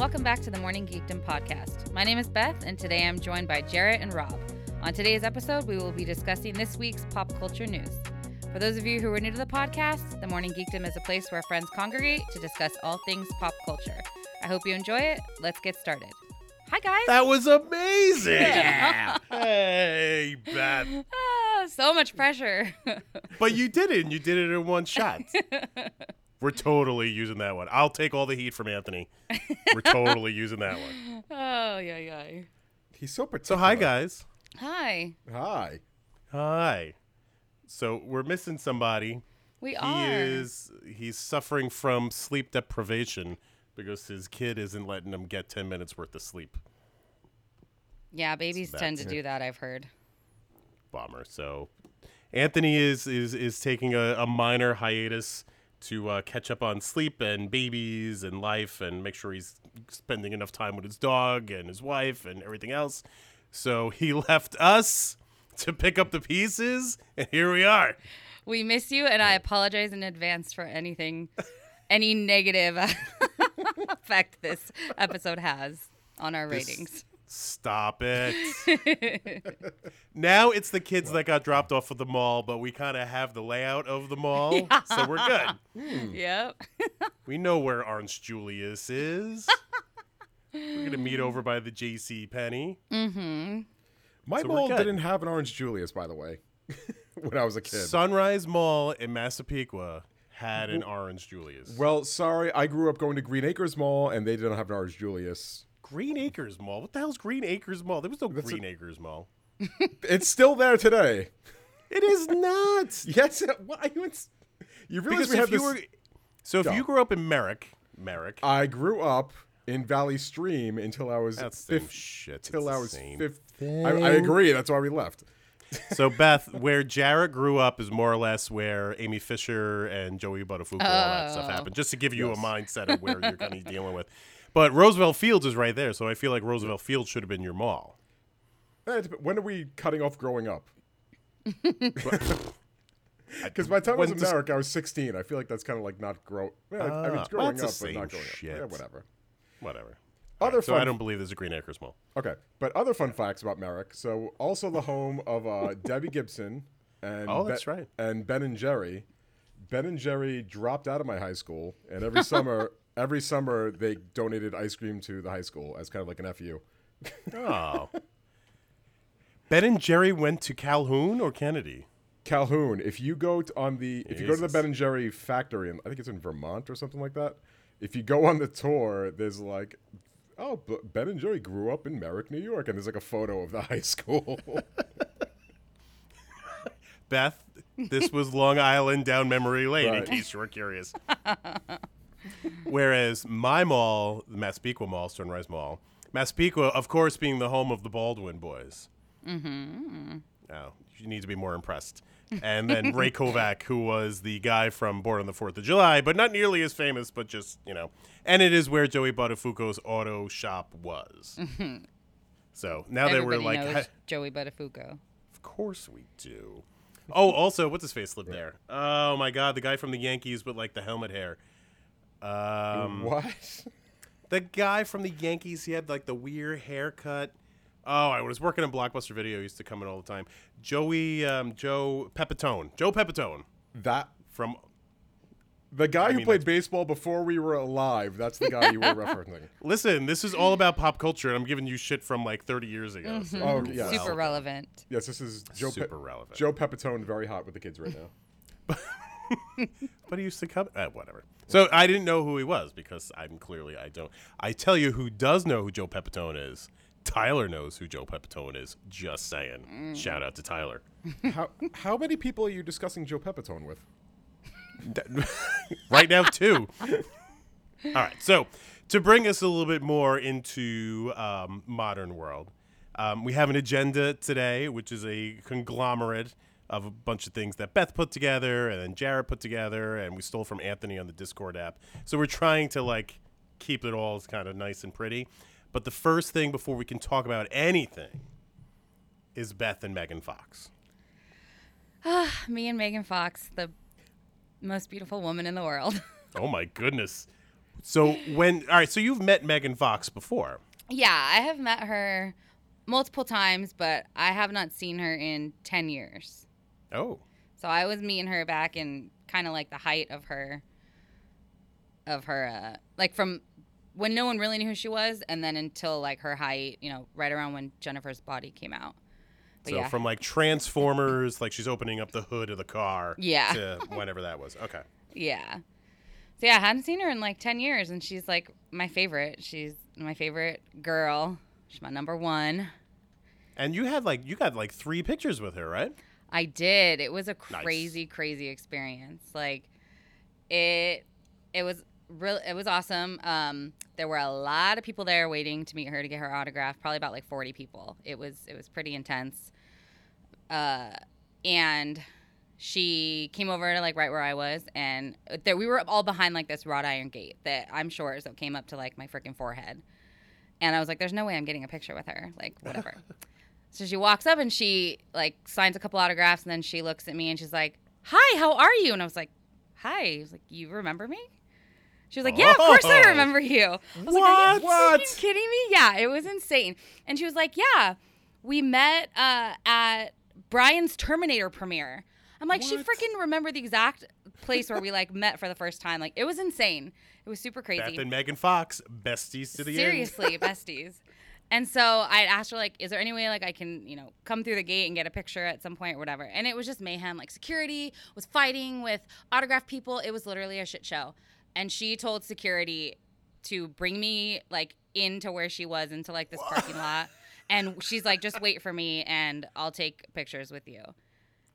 welcome back to the Morning Geekdom podcast. My name is Beth, and today I'm joined by Jarrett and Rob. On today's episode, we will be discussing this week's pop culture news. For those of you who are new to the podcast, the Morning Geekdom is a place where friends congregate to discuss all things pop culture. I hope you enjoy it. Let's get started. Hi, guys. That was amazing. Yeah. hey, Beth. Ah, so much pressure. But you did it, and you did it in one shot. We're totally using that one. I'll take all the heat from Anthony. We're totally using that one. oh, yeah, yeah. He's so So, hi, guys. Hi. Hi. Hi. So, we're missing somebody. We He are. is he's suffering from sleep deprivation because his kid isn't letting him get 10 minutes worth of sleep. Yeah, babies tend to do that, I've heard. Bomber. So, Anthony is is is taking a, a minor hiatus to uh, catch up on sleep and babies and life and make sure he's spending enough time with his dog and his wife and everything else. So he left us to pick up the pieces, and here we are. We miss you, and I apologize in advance for anything, any negative effect this episode has on our This- ratings. Stop it. now it's the kids that got dropped off at the mall, but we kind of have the layout of the mall, so we're good. Yep. We know where Orange Julius is. We're gonna meet over by the J.C. Penney. Mm-hmm. My So mall didn't have an Orange Julius, by the way, when I was a kid. Sunrise Mall in Massapequa had an Orange Julius. well, sorry, I grew up going to Green Acres Mall, and they didn't have an Orange Julius. Green Acres Mall. What the hell's Green Acres Mall? There was no That's Green Acres Mall. It's still there today. It is not. Yes. It, what, you, it's- you realize because we have this? were, so if Go. you grew up in Merrick, Merrick, I grew up in Valley Stream until I was that's the same fif- shit. till It's I was fifth. I, I agree. That's why we left. So Beth, where Jarrett grew up is more or less where Amy Fisher and Joey Buttafuoco all that stuff Oh. happened. Just to give you Yes. a mindset of where you're going to be dealing with. But Roosevelt Fields is right there, so I feel like Roosevelt Fields should have been your mall. Eh, When are we cutting off growing up? Because by the time I was When in does- America, I was 16. I feel like that's kind of like not grow. Well, I mean, Ah, it's well, growing that's the up, but same not growing shit. up. Yeah, whatever. Whatever. Other Alright, so fun I don't believe there's a Green Acres Mall. Okay, but other fun facts about Merrick. So, also the home of uh, Debbie Gibson and Oh, that's right. and Ben and Jerry. Ben and Jerry dropped out of my high school, and every summer, every summer they donated ice cream to the high school as kind of like an fu. Oh. ben and Jerry went to Calhoun or Kennedy? Calhoun. If you go t- on the, if you go to the Ben and Jerry factory, and I think it's in Vermont or something like that. If you go on the tour, there's like, oh, Ben and Jerry grew up in Merrick, New York, and there's like a photo of the high school. Beth, this was Long Island down memory lane, in case you were curious. Whereas my mall, the Massapequa Mall, Sunrise Mall, Massapequa, of course, being the home of the Baldwin boys. Mm-hmm. Oh, you need to be more impressed. And then Ray Kovic, who was the guy from Born on the Fourth of July, but not nearly as famous, but just you know. And it is where Joey Buttafuoco's auto shop was. So now they Everybody were like, knows "Ha- Joey Buttafuoco. of course we do. Oh, also, what's his face lived there? Oh my God, the guy from the Yankees with like the helmet hair. Um, what? the guy from the Yankees, he had like the weird haircut. Oh, I was working in Blockbuster Video. He used to come in all the time. Joey, um, Joe Pepitone, Joe Pepitone That from. The guy who mean, played baseball before we were alive, that's the guy you were referencing. Listen, this is all about pop culture, and I'm giving you shit from like 30 years ago. so Oh, you're yes. Super welcome. relevant. Yes, this is Joe Pe- Super relevant. Joe Pepitone, very hot with the kids right now. But he used to come. Uh, whatever. So I didn't know who he was because I'm clearly I don't. I tell you who does know who Joe Pepitone is. Tyler knows who Joe Pepitone is. Just saying. Shout out to Tyler. how how many people are you discussing Joe Pepitone with? right now too. All right. So to bring us a little bit more into um, modern world, um, we have an agenda today, which is a conglomerate of a bunch of things that Beth put together and then Jarrett put together, and we stole from Anthony on the Discord app. So we're trying to like keep it all kind of nice and pretty. But the first thing before we can talk about anything is Beth and Megan Fox. Ah, Me and Megan Fox, the most beautiful woman in the world. Oh my goodness. So when all right, so you've met Megan Fox before. Yeah, I have met her multiple times, but I have not seen her in 10 years. Oh. So I was meeting her back in kind of like the height of her of her uh like from when no one really knew who she was and then until like her height, you know, right around when Jennifer's body came out. But So yeah. from like Transformers, like she's opening up the hood of the car. Yeah. To whenever that was. Okay. Yeah. So yeah, I hadn't seen her in like 10 years and she's like my favorite. She's my favorite girl. She's my number 1. And you had like you got like three pictures with her, right? I did. It was a Nice. crazy, crazy experience. Like it it was real it was awesome. Um there were a lot of people there waiting to meet her to get her autograph, probably about like 40 people. It was it was pretty intense. Uh and she came over to like right where I was and there we were all behind like this wrought iron gate that I'm sure so came up to like my freaking forehead. And I was like, there's no way I'm getting a picture with her. Like, whatever. So she walks up and she like signs a couple autographs and then she looks at me and she's like, "Hi, how are you?" And I was like, "Hi." I was like, "You remember me?" She was like, "Yeah, of course I Oh. remember you." I was like, What? "Are you What? kidding me?" Yeah, it was insane. And she was like, "Yeah, we met uh, at Brian's Terminator premiere." I'm like, she freaking remembered the exact place where we like met for the first time. Like, it was insane. It was super crazy. Beth and Megan Fox, besties to the end. Seriously, besties. And so I asked her like, is there any way like I can, you know, come through the gate and get a picture at some point or whatever? And it was just mayhem. Like security was fighting with autograph people. It was literally a shit show. And she told security to bring me like into where she was into like this parking lot. And she's like, just wait for me and I'll take pictures with you.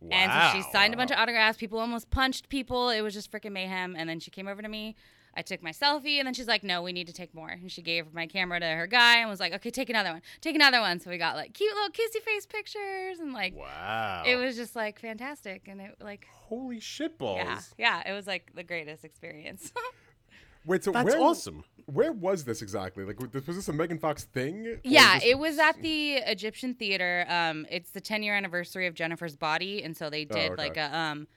Wow. And so she signed a bunch of autographs. People almost punched people. It was just freaking mayhem. And then she came over to me. I took my selfie, and then she's like, "No, we need to take more." And she gave my camera to her guy and was like, "Okay, take another one. Take another one." So we got like cute little kissy face pictures, and like Wow. it was just like fantastic. And it like holy shit balls. yeah, yeah, it was like the greatest experience. Wait, so That's where, awesome. Where was this exactly? Like, was this a Megan Fox thing? Or yeah, this- it was at the Egyptian Theater. Um, it's the 10 year anniversary of Jennifer's Body, and so they did okay. like a um,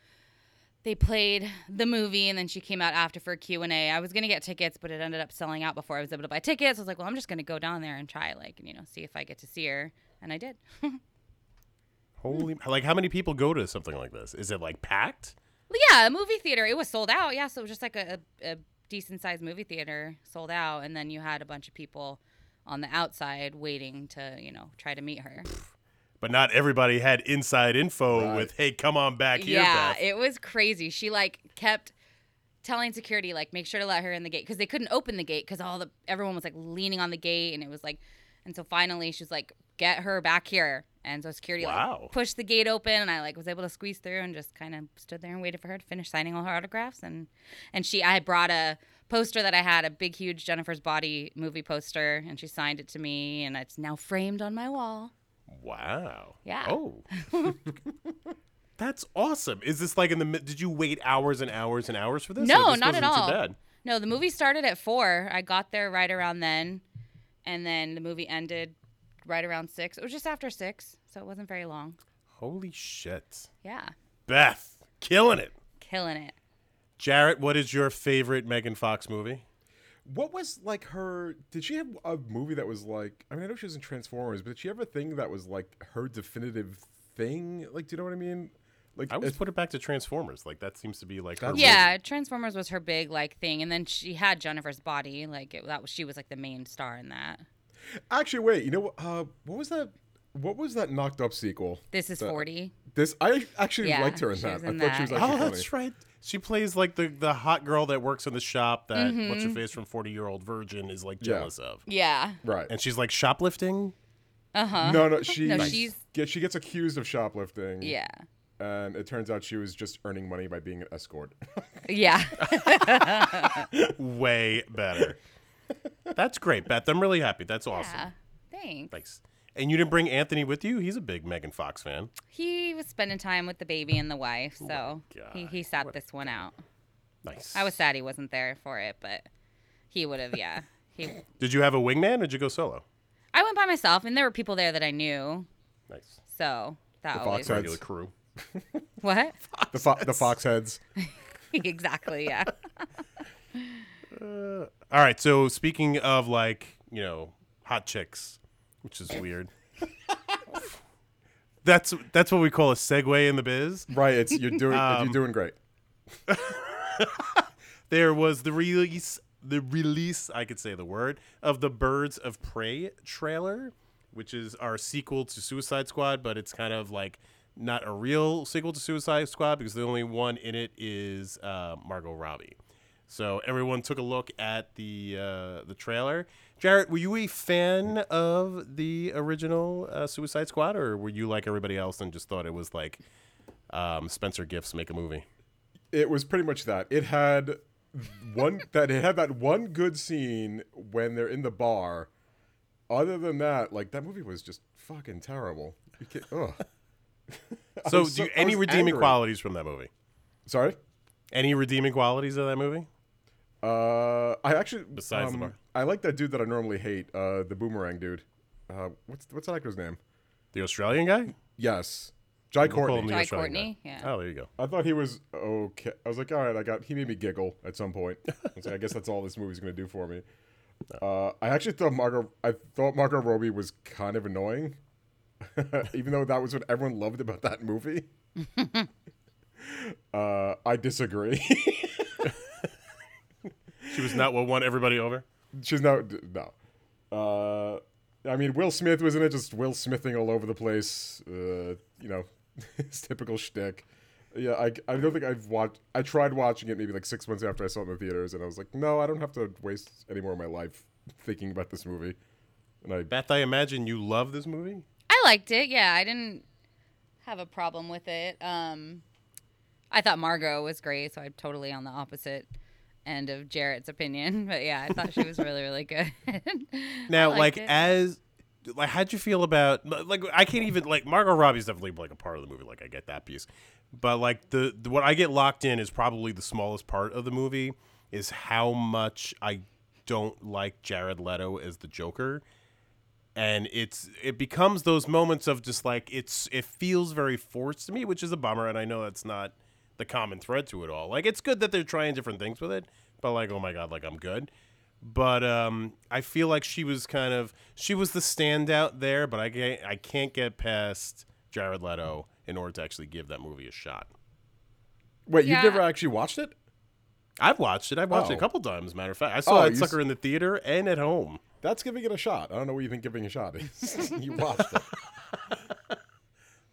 they played the movie, and then she came out after for Q and A. I was gonna get tickets, but it ended up selling out before I was able to buy tickets. I was like, well, I'm just gonna go down there and try, like, you know, see if I get to see her, and I did. Holy like how many people go to something like this? Is it like packed? yeah, a movie theater. It was sold out. Yeah, so it was just like a, a, a decent sized movie theater sold out, and then you had a bunch of people on the outside waiting to, you know, try to meet her. But not everybody had inside info Right. with, "Hey, come on back here, yeah, Beth." it was crazy. She like kept telling security like make sure to let her in the gate because they couldn't open the gate because all the everyone was like leaning on the gate and it was like and so finally she was like get her back here and so security Wow. like pushed the gate open and I like was able to squeeze through and just kind of stood there and waited for her to finish signing all her autographs and and she I brought a poster that I had a big huge Jennifer's Body movie poster and she signed it to me and it's now framed on my wall. Wow. Yeah. Oh. That's awesome. Is this like in the mid- did you wait hours and hours and hours for this? No, this not at all. No, the movie started at four. I got there right around then, and then the movie ended right around six. It was just after six, so it wasn't very long. Holy shit. Yeah, Beth, killing it. killing it. Jarrett, what is your favorite Megan Fox movie? What was like her? Did she have a movie that was like? I mean, I know she was in Transformers, but did she have a thing that was like her definitive thing? Like, do you know what I mean? Like, I always put it back to Transformers. Like that seems to be like her That's- Yeah, Transformers was her big like thing, and then she had Jennifer's Body. Like it, that was she was like the main star in that. actually, wait. You know what? Uh, what was that? What was that knocked up sequel? This is The- forty. This I actually Yeah, liked her in that. was I in thought she was that. actually Oh, funny. that's right. She plays like the the hot girl that works in the shop that Mm-hmm. what's her face from Forty Year Old Virgin is like Yeah. jealous of, Yeah. Right. and she's like shoplifting. Uh huh. no, no, she No, she's- get, she gets accused of shoplifting. Yeah. and it turns out she was just earning money by being an escort. Yeah. Way better. That's great, Beth. I'm really happy. That's awesome. yeah. Thanks. Thanks. And you didn't bring Anthony with you? He's a big Megan Fox fan. He was spending time with the baby and the wife, oh so he, he sat this one out. Nice. I was sad he wasn't there for it, but he would have. Yeah, he. Did you have a wingman? or Did you go solo? I went by myself, and there were people there that I knew, Nice. so that was The always Fox Regular crew. what the fo- the fox heads. exactly. Yeah. Uh, all right. So speaking of like you know hot chicks, which is weird. that's that's what we call a segue in the biz. Right. It's you're doing Um, you're doing great. There was the release the release I could say the word of the Birds of Prey trailer, which is our sequel to Suicide Squad, but it's kind of like not a real sequel to Suicide Squad because the only one in it is uh, Margot Robbie. So everyone took a look at the uh, the trailer. Jarrett, were you a fan of the original uh, Suicide Squad, or were you like everybody else and just thought it was like um, Spencer Gifts make a movie? It was pretty much that. It had one that it had that one good scene when they're in the bar. Other than that, like that movie was just fucking terrible. You can't, ugh. So, was do you, any redeeming angry. qualities from that movie? Sorry. Any redeeming qualities of that movie? Uh, I actually Besides the um, bar. I like that dude that I normally hate. Uh, the boomerang dude. Uh, what's what's that actor's name? The Australian guy? Yes, Jai We'll Courtney. Jai Australian Courtney, guy. yeah. Oh, there you go. I thought he was okay. I was like, all right, I got. He made me giggle at some point. I was like, I guess that's all this movie's gonna do for me. Uh, I actually thought Margot. I thought Margot Robbie was kind of annoying, even though that was what everyone loved about that movie. uh, I disagree. She was not what won everybody over. She's not. No. Uh, I mean, Will Smith was in it, just Will Smithing all over the place. Uh, you know, his typical shtick. Yeah, I, I don't think I've watched. I tried watching it maybe like six months after I saw it in the theaters, and I was like, no, I don't have to waste any more of my life thinking about this movie. And I, Beth, I imagine you love this movie. I liked it. Yeah, I didn't have a problem with it. Um, I thought Margot was great, so I'm totally on the opposite end of Jarrett's opinion. But yeah, I thought she was really, really good. Now, like it. as like, how'd you feel about like I can't even like Margot Robbie's definitely like a part of the movie. Like I get that piece, but like the, the what I get locked in is probably the smallest part of the movie is how much I don't like Jared Leto as the Joker. and it's it becomes those moments of just like it's it feels very forced to me, which is a bummer. And I know that's not the common thread to it all. Like it's good that they're trying different things with it, but like oh my god, like I'm good. But um, I feel like she was kind of she was the standout there, but I can't I can't get past Jared Leto in order to actually give that movie a shot. wait, Yeah. you've never actually watched it? I've watched it. I've watched it a Oh. couple times. Matter of fact, I saw Oh, that sucker s- in the theater and at home. That's giving it a shot. I don't know what you think giving a shot is. you watched it.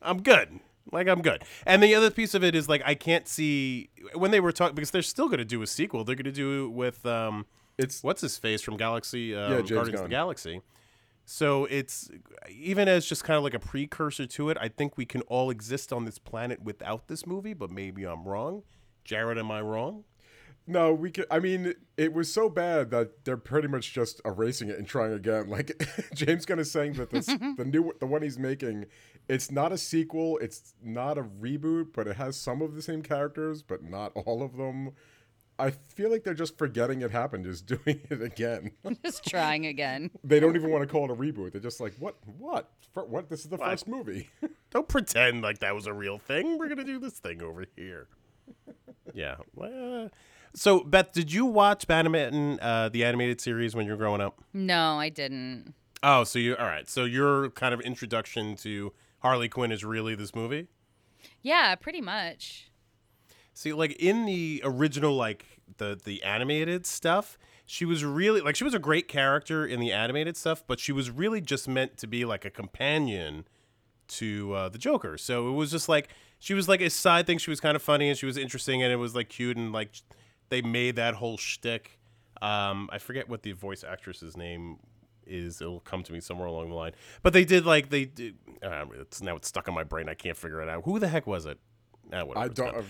I'm good. Like I'm good. And the other piece of it is like I can't see when they were talking because they're still going to do a sequel. They're going to do it with um It's what's his face from Galaxy um, Yeah, James Guardians of the Galaxy. So it's even as just kind of like a precursor to it. I think we can all exist on this planet without this movie, but maybe I'm wrong. Jarrett, am I wrong? No, we can. I mean, it was so bad that they're pretty much just erasing it and trying again. Like James Gunn is saying that this, the new, the one he's making, it's not a sequel, it's not a reboot, but it has some of the same characters, but not all of them. I feel like they're just forgetting it happened, just doing it again. Just trying again. they don't even want to call it a reboot. They're just like, what, what, For, what? This is the first movie. Don't pretend like that was a real thing. We're gonna do this thing over here. yeah. Well, so Beth, did you watch Batman, uh, the animated series when you were growing up? No, I didn't. Oh, so you all right? So your kind of introduction to Harley Quinn is really this movie. Yeah, pretty much. See, like in the original, like the the animated stuff, she was really like she was a great character in the animated stuff, but she was really just meant to be like a companion to uh, the Joker. So it was just like she was like a side thing. She was kind of funny and she was interesting and it was like cute and like they made that whole shtick. Um, I forget what the voice actress's name is. It'll come to me somewhere along the line. But they did like they did. Uh, it's now it's stuck in my brain. I can't figure it out. Who the heck was it? Uh, I it's not- don't.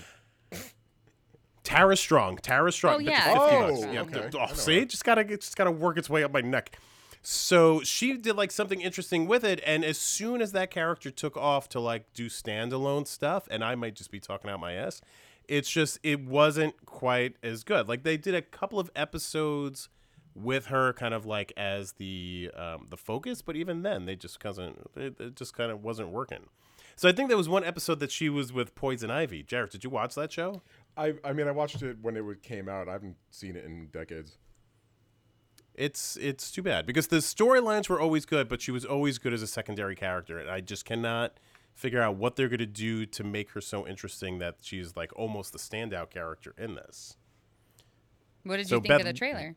Tara Strong. Tara Strong. Oh, yeah, 50 Tara bucks. Strong. Yeah, Okay. I Oh, know see, it just gotta it just gotta work its way up my neck. So she did like something interesting with it, and as soon as that character took off to like do standalone stuff, and I might just be talking out my ass, it's just it wasn't quite as good. Like they did a couple of episodes with her kind of like as the um, the focus, but even then they just of it, it just kind of wasn't working. So I think there was one episode that she was with Poison Ivy. Jarrett, did you watch that show? I, I mean, I watched it when it came out. I haven't seen it in decades. It's it's too bad because the storylines were always good, but she was always good as a secondary character, and I just cannot figure out what they're going to do to make her so interesting that she's like almost the standout character in this. What did So you think Beth- of the trailer?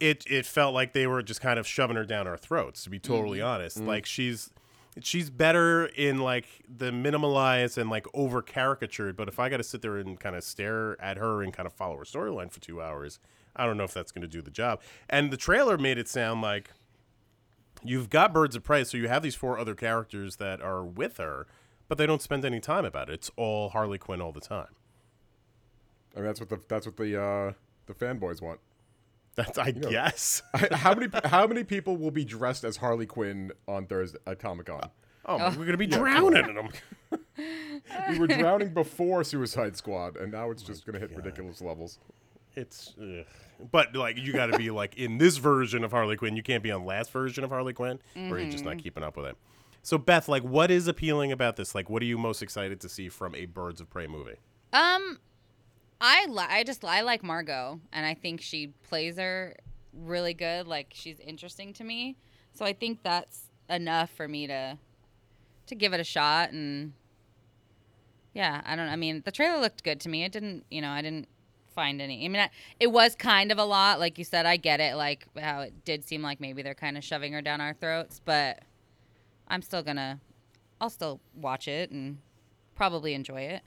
It it felt like they were just kind of shoving her down our throats. To be totally mm-hmm. honest, mm-hmm. like she's she's better in like the minimalized and like over caricatured. But if I got to sit there and kind of stare at her and kind of follow her storyline for two hours, I don't know if that's going to do the job. And the trailer made it sound like you've got Birds of Prey, so you have these four other characters that are with her, but they don't spend any time about it. It's all Harley Quinn all the time. I mean, that's what the that's what the uh, the fanboys want. That's I guess. how many how many people will be dressed as Harley Quinn on Thursday at Comic Con? Oh, we're gonna be drowning in them. We were drowning before Suicide Squad, and now it's just going to hit ridiculous levels. It's, ugh. But like you got to be like in this version of Harley Quinn. You can't be on last version of Harley Quinn, or you're just not keeping up with it. So Beth, like, what is appealing about this? Like, what are you most excited to see from a Birds of Prey movie? Um, I li- I just I like Margot, and I think she plays her really good. Like she's interesting to me, so I think that's enough for me to to give it a shot. And yeah, I don't. I mean, the trailer looked good to me. It didn't, you know, I didn't find any. I mean, I, it was kind of a lot, like you said. I get it, like how it did seem like maybe they're kind of shoving her down our throats, but I'm still gonna, I'll still watch it and probably enjoy it.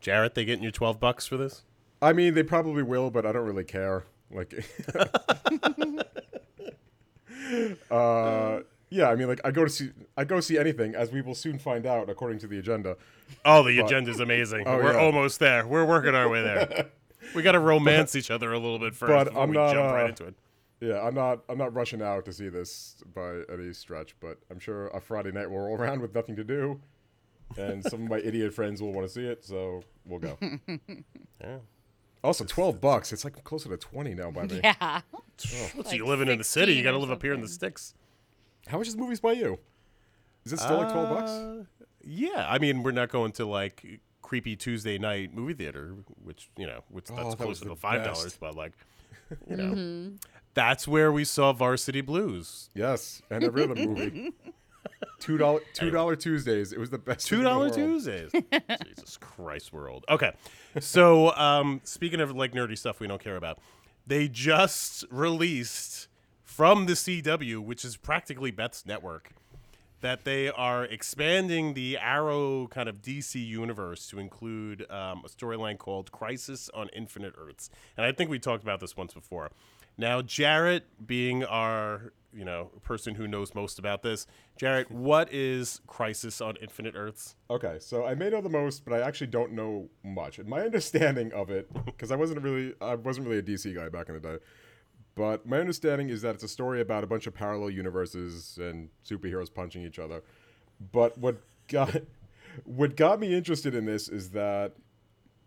Jarrett, they getting you twelve bucks for this? I mean, they probably will, but I don't really care. Like, uh, yeah, I mean, like I go to see I go see anything, as we will soon find out according to the agenda. Oh, the agenda's amazing. Oh, We're yeah. almost there. We're working our way there. we got to romance each other a little bit first but before I'm we not, jump right uh, into it. Yeah, I'm not I'm not rushing out to see this by any stretch, but I'm sure a Friday night we'll roll around with nothing to do, and some of my idiot friends will want to see it, so we'll go. Yeah. Also, twelve bucks. It's like closer to twenty now by me. Yeah. So Like you living in the city, you got to live up here in the sticks. How much is movies by you? Is it still like twelve bucks? Uh, Yeah, I mean, we're not going to like creepy Tuesday night movie theater, which you know, which Oh, that's that closer to the five dollars, but like, you know, that's where we saw Varsity Blues. Yes, and every other movie. Two dollar two dollar Tuesdays. It was the best. Two in the dollar world. Tuesdays. Jesus Christ, world. Okay, so um, speaking of like nerdy stuff we don't care about, they just released from the CW, which is practically Beth's network, that they are expanding the Arrow kind of DC universe to include um, a storyline called Crisis on Infinite Earths. And I think we talked about this once before. Now, Jarrett, being our you know person who knows most about this, Jarrett, what is Crisis on Infinite Earths? Okay, so I may know the most, but I actually don't know much. And my understanding of it, because I wasn't really, I wasn't really a DC guy back in the day. But my understanding is that it's a story about a bunch of parallel universes and superheroes punching each other. But what got, what got me interested in this is that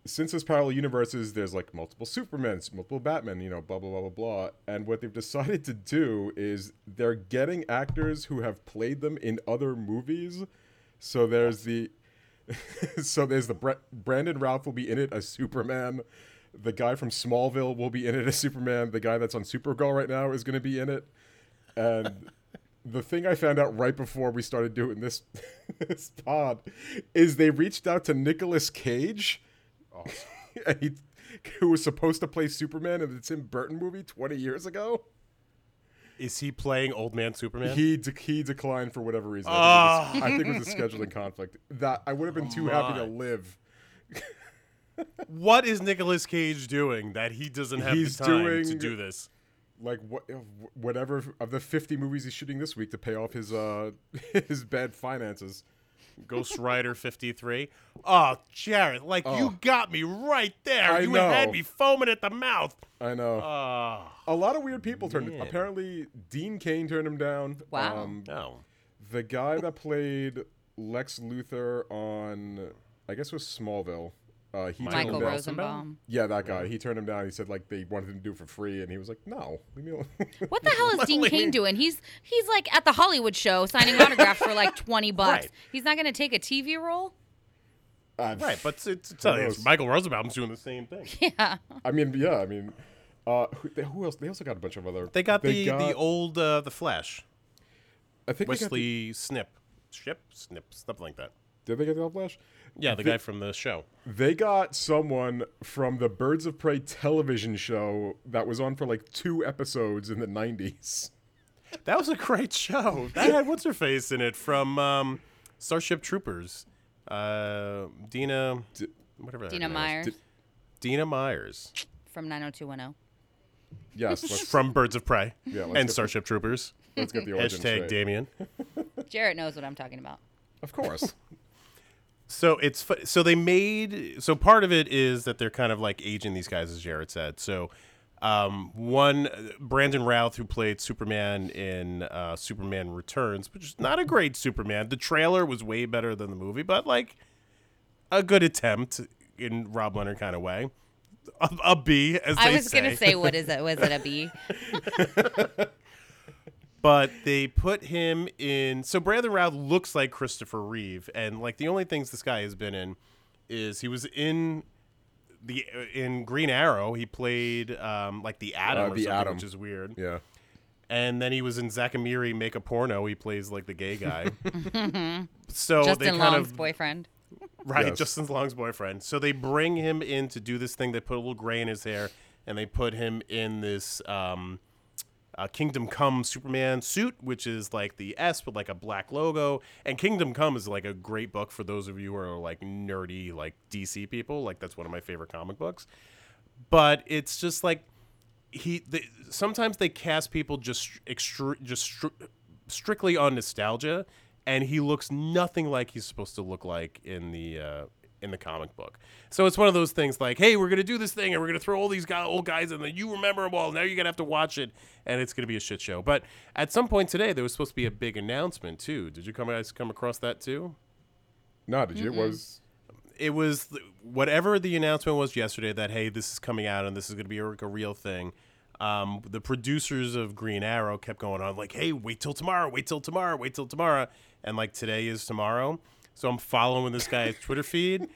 since there's parallel universes, there's like multiple Supermen, multiple Batmen, you know, blah blah blah blah blah. And what they've decided to do is they're getting actors who have played them in other movies. So there's the, so there's the Bre- Brandon Routh will be in it as Superman. The guy from Smallville will be in it as Superman. The guy that's on Supergirl right now is going to be in it. And the thing I found out right before we started doing this this pod is they reached out to Nicolas Cage, and he, who was supposed to play Superman in the Tim Burton movie 20 years ago. Is he playing Old Man Superman? He de- he declined for whatever reason. I, think was, I think it was a ah. scheduling conflict. That I would have been too happy to oh live. What is Nicolas Cage doing that he doesn't have He's the time to do this? Like what, whatever of the 50 movies he's shooting this week to pay off his uh his bad finances. Ghost Rider 53. Oh, Jarrett, like Oh. you got me right there. I you know. had me foaming at the mouth. I know. Oh, a lot of weird people turned. man. Apparently, Dean Cain turned him down. Wow. Um, no. the guy that played Lex Luthor on, I guess it was Smallville. Uh, he turned Michael him down. Rosenbaum. Yeah, that guy. He turned him down. He said like they wanted him to do it for free, and he was like, "No, leave me alone." What the hell is Dean Like- Cain doing? He's he's like at the Hollywood show signing autographs for like twenty bucks. Right. He's not gonna take a TV role. Uh, Right, but it's, it's, it's, knows? Michael Rosenbaum's doing the same thing. Yeah. I mean, yeah, I mean, Uh, who, they, who else? They also got a bunch of other. They got the got- the old uh, the Flash, I think they got the, Wesley Snip, Ship, Snip, something like that. did they get the Old Flash? Yeah, the guy from the show. They got someone from the Birds of Prey television show that was on for like two episodes in the '90s. That was a great show. That had what's her face in it from um, Starship Troopers. Uh, Dina, D- whatever. her Dina. Myers Did- Dina Myers from 90210. Yes, let's, from Birds of Prey Yeah, let's and get the- Starship Troopers. let's get the origin Hashtag straight. Damien. Jarrett knows what I'm talking about. Of course. So it's so they made so part of it is that they're kind of like aging these guys, as Jarrett said. So um, one Brandon Routh, who played Superman in uh, Superman Returns, which is not a great Superman. The trailer was way better than the movie, but like a good attempt in Rob Leonard kind of way. A, a B, as I was gonna say, what is it? Was it a B? but they put him in. So Brandon Routh looks like Christopher Reeve, and like the only things this guy has been in is he was in the in Green Arrow. He played um, like the Atom Uh, or the something, Atom. which is weird. yeah. And then he was in Zack and Make a Porno. He plays like the gay guy. so they Justin kind Long's of boyfriend. Right, Yes. Justin Long's boyfriend. So they bring him in to do this thing. They put a little gray in his hair, and they put him in this um, uh, Kingdom Come Superman suit, which is like the S with like a black logo. And Kingdom Come is like a great book for those of you who are like nerdy, like DC people. Like that's one of my favorite comic books. But it's just like he. They, sometimes they cast people just extru- just stri- strictly on nostalgia, and he looks nothing like he's supposed to look like in the uh, in the comic book. So it's one of those things like, hey, we're gonna do this thing, and we're gonna throw all these guy, old guys in there. You remember them all. Now you're gonna have to watch it, and it's gonna be a shit show. But at some point today, there was supposed to be a big announcement too. Did you come guys come across that too? No, did you? It was it was whatever the announcement was yesterday that hey this is coming out and this is going to be a, a real thing um, the producers of green arrow kept going on like hey wait till tomorrow wait till tomorrow wait till tomorrow and like today is tomorrow so i'm following this guy's twitter feed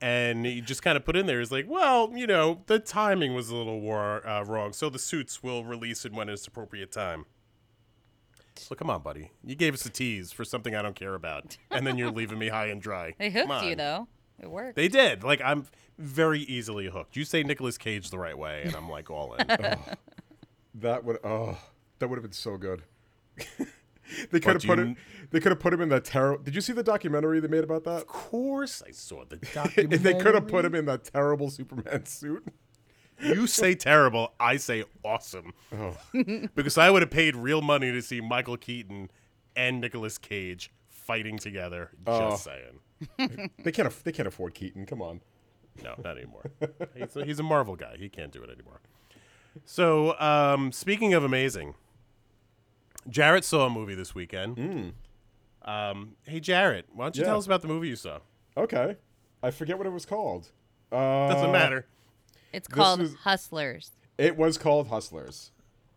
and he just kind of put in there, he's like well you know the timing was a little war, uh, wrong so the suits will release it when it's appropriate time so come on buddy you gave us a tease for something i don't care about and then you're leaving me high and dry They hooked you though. It worked. They did. Like I'm very easily hooked. You say Nicolas Cage the right way, and I'm like all in. that would oh that would have been so good. they could have put it. They could have put him in that terrible. Did you see the documentary they made about that? of course, I saw the If documentary. they could have put him in that terrible Superman suit. You say terrible, I say awesome. Oh. because I would have paid real money to see Michael Keaton and Nicolas Cage fighting together. Oh. Just saying. They can't. They can't afford Keaton. Come on. No, not anymore. he's, a, he's a Marvel guy. He can't do it anymore. So, um, speaking of amazing, Jarrett saw a movie this weekend. Um, hey, Jarrett, why don't you Yeah. tell us about the movie you saw? Okay. I forget what it was called. Uh, Doesn't matter. It's called is- Hustlers. It was called Hustlers.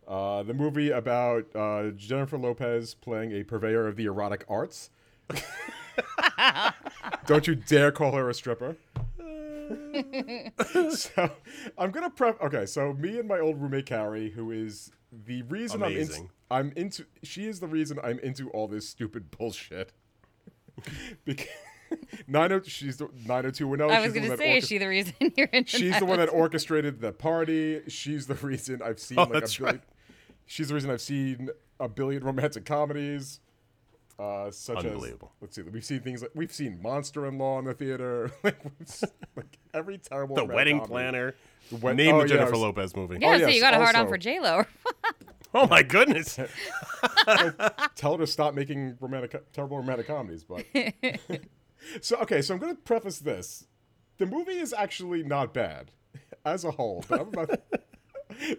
Uh, the movie about uh, Jennifer Lopez playing a purveyor of the erotic arts. Don't you dare call her a stripper. so I'm gonna prep. Okay, so me and my old roommate Carrie, who is the reason I'm into, I'm into. She is the reason I'm into all this stupid bullshit. because 90, she's the 90210. I was she's the gonna say, orchest- is she the reason you're into She's that? the one that orchestrated the party. She's the reason I've seen Oh, like that's a billion. She's the reason I've seen a billion romantic comedies, uh, such as let's see, we've seen things like we've seen Monster in Law in the theater, like, like every terrible The Wedding comedy. Planner. The wed- Name oh, the Jennifer was- Lopez movie. Yeah, Oh, so yes, you got a hard on for J Lo. Oh my goodness. Tell her to stop making romantic, terrible romantic comedies. But so okay, so I'm going to preface this: the movie is actually not bad as a whole. But I'm about.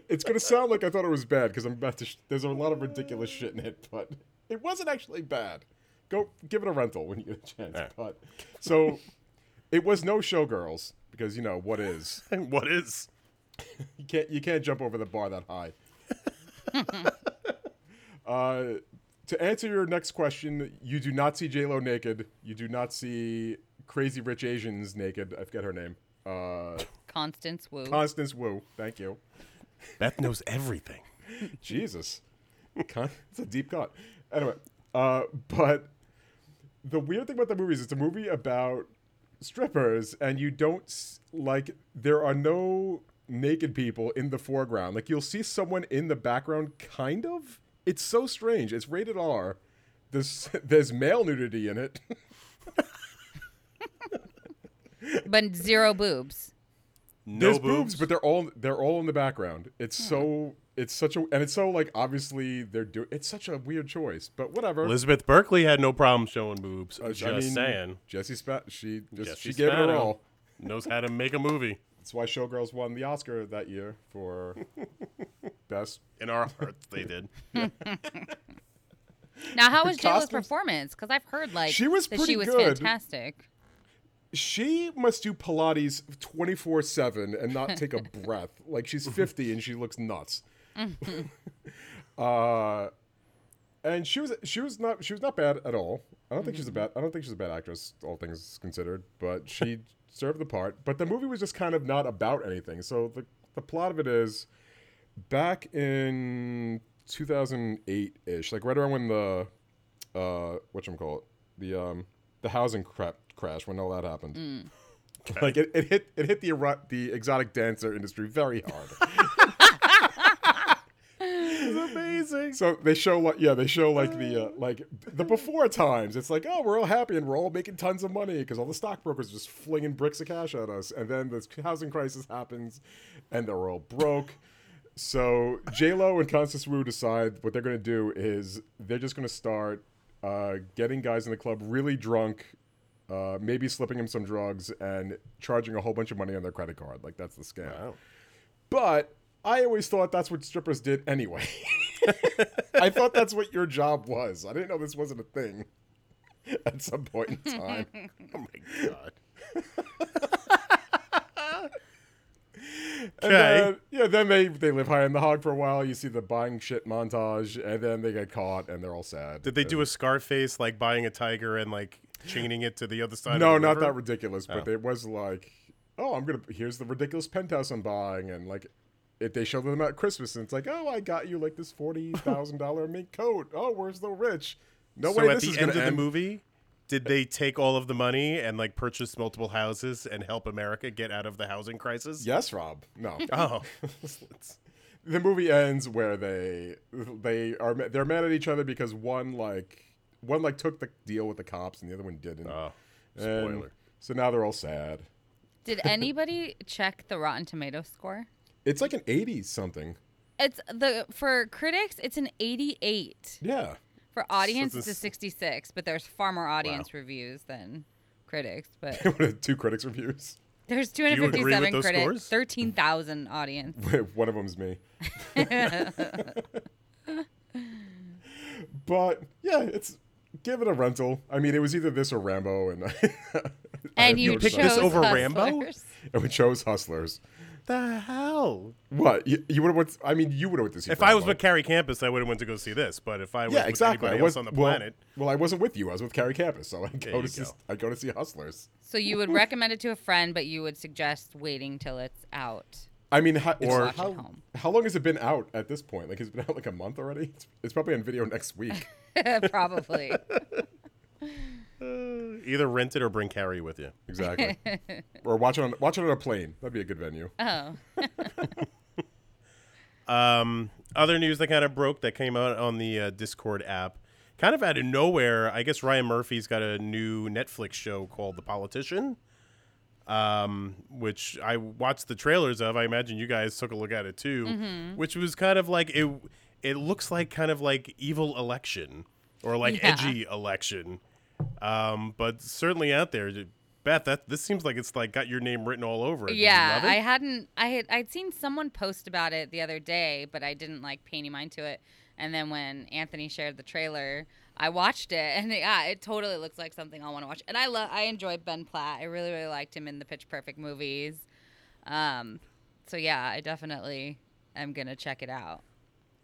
it's going to sound like I thought it was bad because I'm about to. Sh- there's a lot of ridiculous shit in it, but it wasn't actually bad. Go give it a rental when you get a chance. Alright. But so it was no showgirls because you know what is. what is? You can't you can't jump over the bar that high. uh, to answer your next question, you do not see J Lo naked. You do not see Crazy Rich Asians naked. I forget her name. Uh, Constance Wu. Constance Wu. Thank you. Beth knows everything. Jesus, Con- it's a deep cut. Anyway, uh, but the weird thing about the movie is it's a movie about strippers, and you don't like. There are no naked people in the foreground. Like you'll see someone in the background, kind of. It's so strange. It's rated R. There's there's male nudity in it. but zero boobs. No There's boobs, boobs, but they're all they're all in the background. It's so it's such a and it's so like obviously they're doing. It's such a weird choice, but whatever. Elizabeth Berkley had no problem showing boobs. Uh, just I mean, saying. Jesse Spat. She just Jesse she gave it her Spano all. Knows how to make a movie. That's why Showgirls won the Oscar that year for best. In our hearts, they did. Now, how was JLo's Costumes- performance? Because I've heard like She was that she was good. fantastic. She must do Pilates twenty four seven and not take a breath. Like she's fifty and she looks nuts. uh, and she was she was not she was not bad at all. I don't think she's a bad I don't think she's a bad actress, all things considered. But she served the part. But the movie was just kind of not about anything. So the the plot of it is back in 2008 ish, like right around when the uh what call it the um the housing crap crash when all that happened. Like it, it hit it hit the the exotic dancer industry very hard. It's amazing. so they show like yeah they show like the uh, like the before times. It's like oh we're all happy and we're all making tons of money because all the stockbrokers are just flinging bricks of cash at us, and then this housing crisis happens, and they're all broke. So J Lo and Constance Wu decide what they're gonna do is they're just gonna start uh, getting guys in the club really drunk, uh, maybe slipping them some drugs and charging a whole bunch of money on their credit card. Like that's the scam. Wow. But I always thought that's what strippers did anyway. I thought that's what your job was. I didn't know this wasn't a thing at some point in time. Oh my god. And Okay. then, yeah, then they they live high in the hog for a while. You see the buying shit montage, and then they get caught, and they're all sad. Did they do a Scarface like buying a tiger and like chaining it to the other side? No, of the not river? that ridiculous. But oh. it was like, oh, I'm gonna. Here's the ridiculous penthouse I'm buying, and like, if they show them at Christmas, and it's like, oh, I got you like this forty thousand dollar mink coat. Oh, where's the rich? No so way. at this the is end gonna of end. the movie, did they take all of the money and like purchase multiple houses and help America get out of the housing crisis? Yes, Rob. No. Oh, the movie ends where they they are they're mad at each other because one like one like took the deal with the cops and the other one didn't. oh, And spoiler. so now they're all sad. Did anybody check the Rotten Tomato score? It's like an 80 something. It's the for critics, it's an 88. Yeah. For audience, this it's a 66, but there's far more audience reviews than critics. But Two critics reviews. there's you agree with 257 critics, 13,000 audience. One of them's me. but yeah, it's give it a rental. I mean, it was either this or Rambo, and And you You picked chose this over Rambo? And we chose Hustlers. The hell? What you, you would have went? I mean, you would have went to see. If I was Rambo. with Carrie Campus, I would have went to go see this. But if I was yeah, with exactly. anybody I was else on the well, planet, Well, I wasn't with you. I was with Carrie Campus, so I go to see. go. I go to see Hustlers. So you would recommend it to a friend, but you would suggest waiting till it's out. I mean, how, Or- it's- how, how long has it been out at this point? Like, it's been out like a month already. It's, it's probably on video next week. Probably. uh, either rent it or bring Carrie with you. exactly. or watch it on watch it on a plane. That'd be a good venue. Oh. Um, other news that kind of broke that came out on the uh, Discord app, kind of out of nowhere. I guess Ryan Murphy's got a new Netflix show called The Politician, um, which I watched the trailers of. I imagine you guys took a look at it too, Mm-hmm. which was kind of like it. It looks like kind of like evil election or like Yeah. edgy election, um, but certainly out there. Beth, that this seems like it's like got your name written all over it. Yeah? I hadn't. I had. I'd seen someone post about it the other day, but I didn't like pay any mind to it. And then when Anthony shared the trailer, I watched it, and yeah, it totally looks like something I want to watch. And I love. I enjoy Ben Platt. I really, really liked him in the Pitch Perfect movies. Um, so yeah, I definitely am gonna check it out.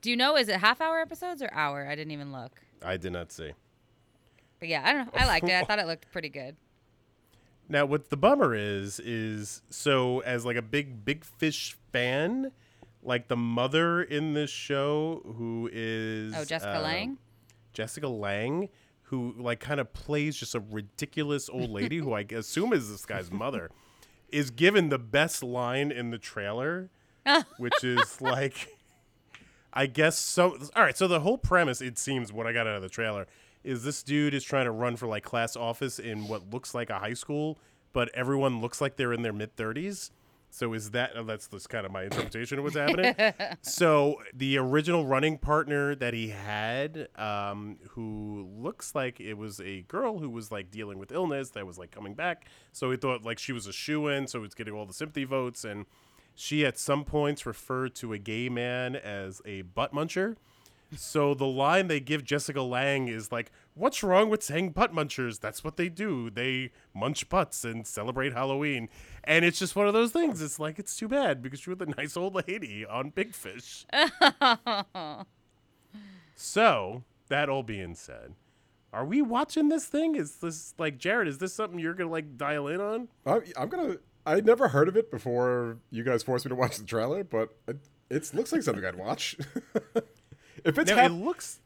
Do you know? Is it half hour episodes or hour? I didn't even look. I did not see. But yeah, I don't know. I liked it. I thought it looked pretty good. Now, what the bummer is, is so as like a big, big fish fan, like the mother in this show who is Oh, Jessica uh, Lang? Jessica Lange, who like kind of plays just a ridiculous old lady who I assume is this guy's mother, is given the best line in the trailer, which is like, I guess so. All right, so the whole premise, it seems, what I got out of the trailer, is this dude is trying to run for like class office in what looks like a high school, but everyone looks like they're in their mid thirties. So is that oh, that's just kind of my interpretation of what's happening? so the original running partner that he had, um, who looks like it was a girl who was like dealing with illness that was like coming back. So he thought like she was a shoe in, so he's getting all the sympathy votes. And she at some points referred to a gay man as a butt muncher. So the line they give Jessica Lange is like, "What's wrong with saying butt munchers? That's what they do. They munch butts and celebrate Halloween." And it's just one of those things. It's like it's too bad because you're the nice old lady on Big Fish. so that all being said, are we watching this thing? Is this like Jarrett? Is this something you're gonna like dial in on? I'm, I'm gonna. I never heard of it before you guys forced me to watch the trailer, but it, it looks like something I'd watch. if it's Now half, it looks.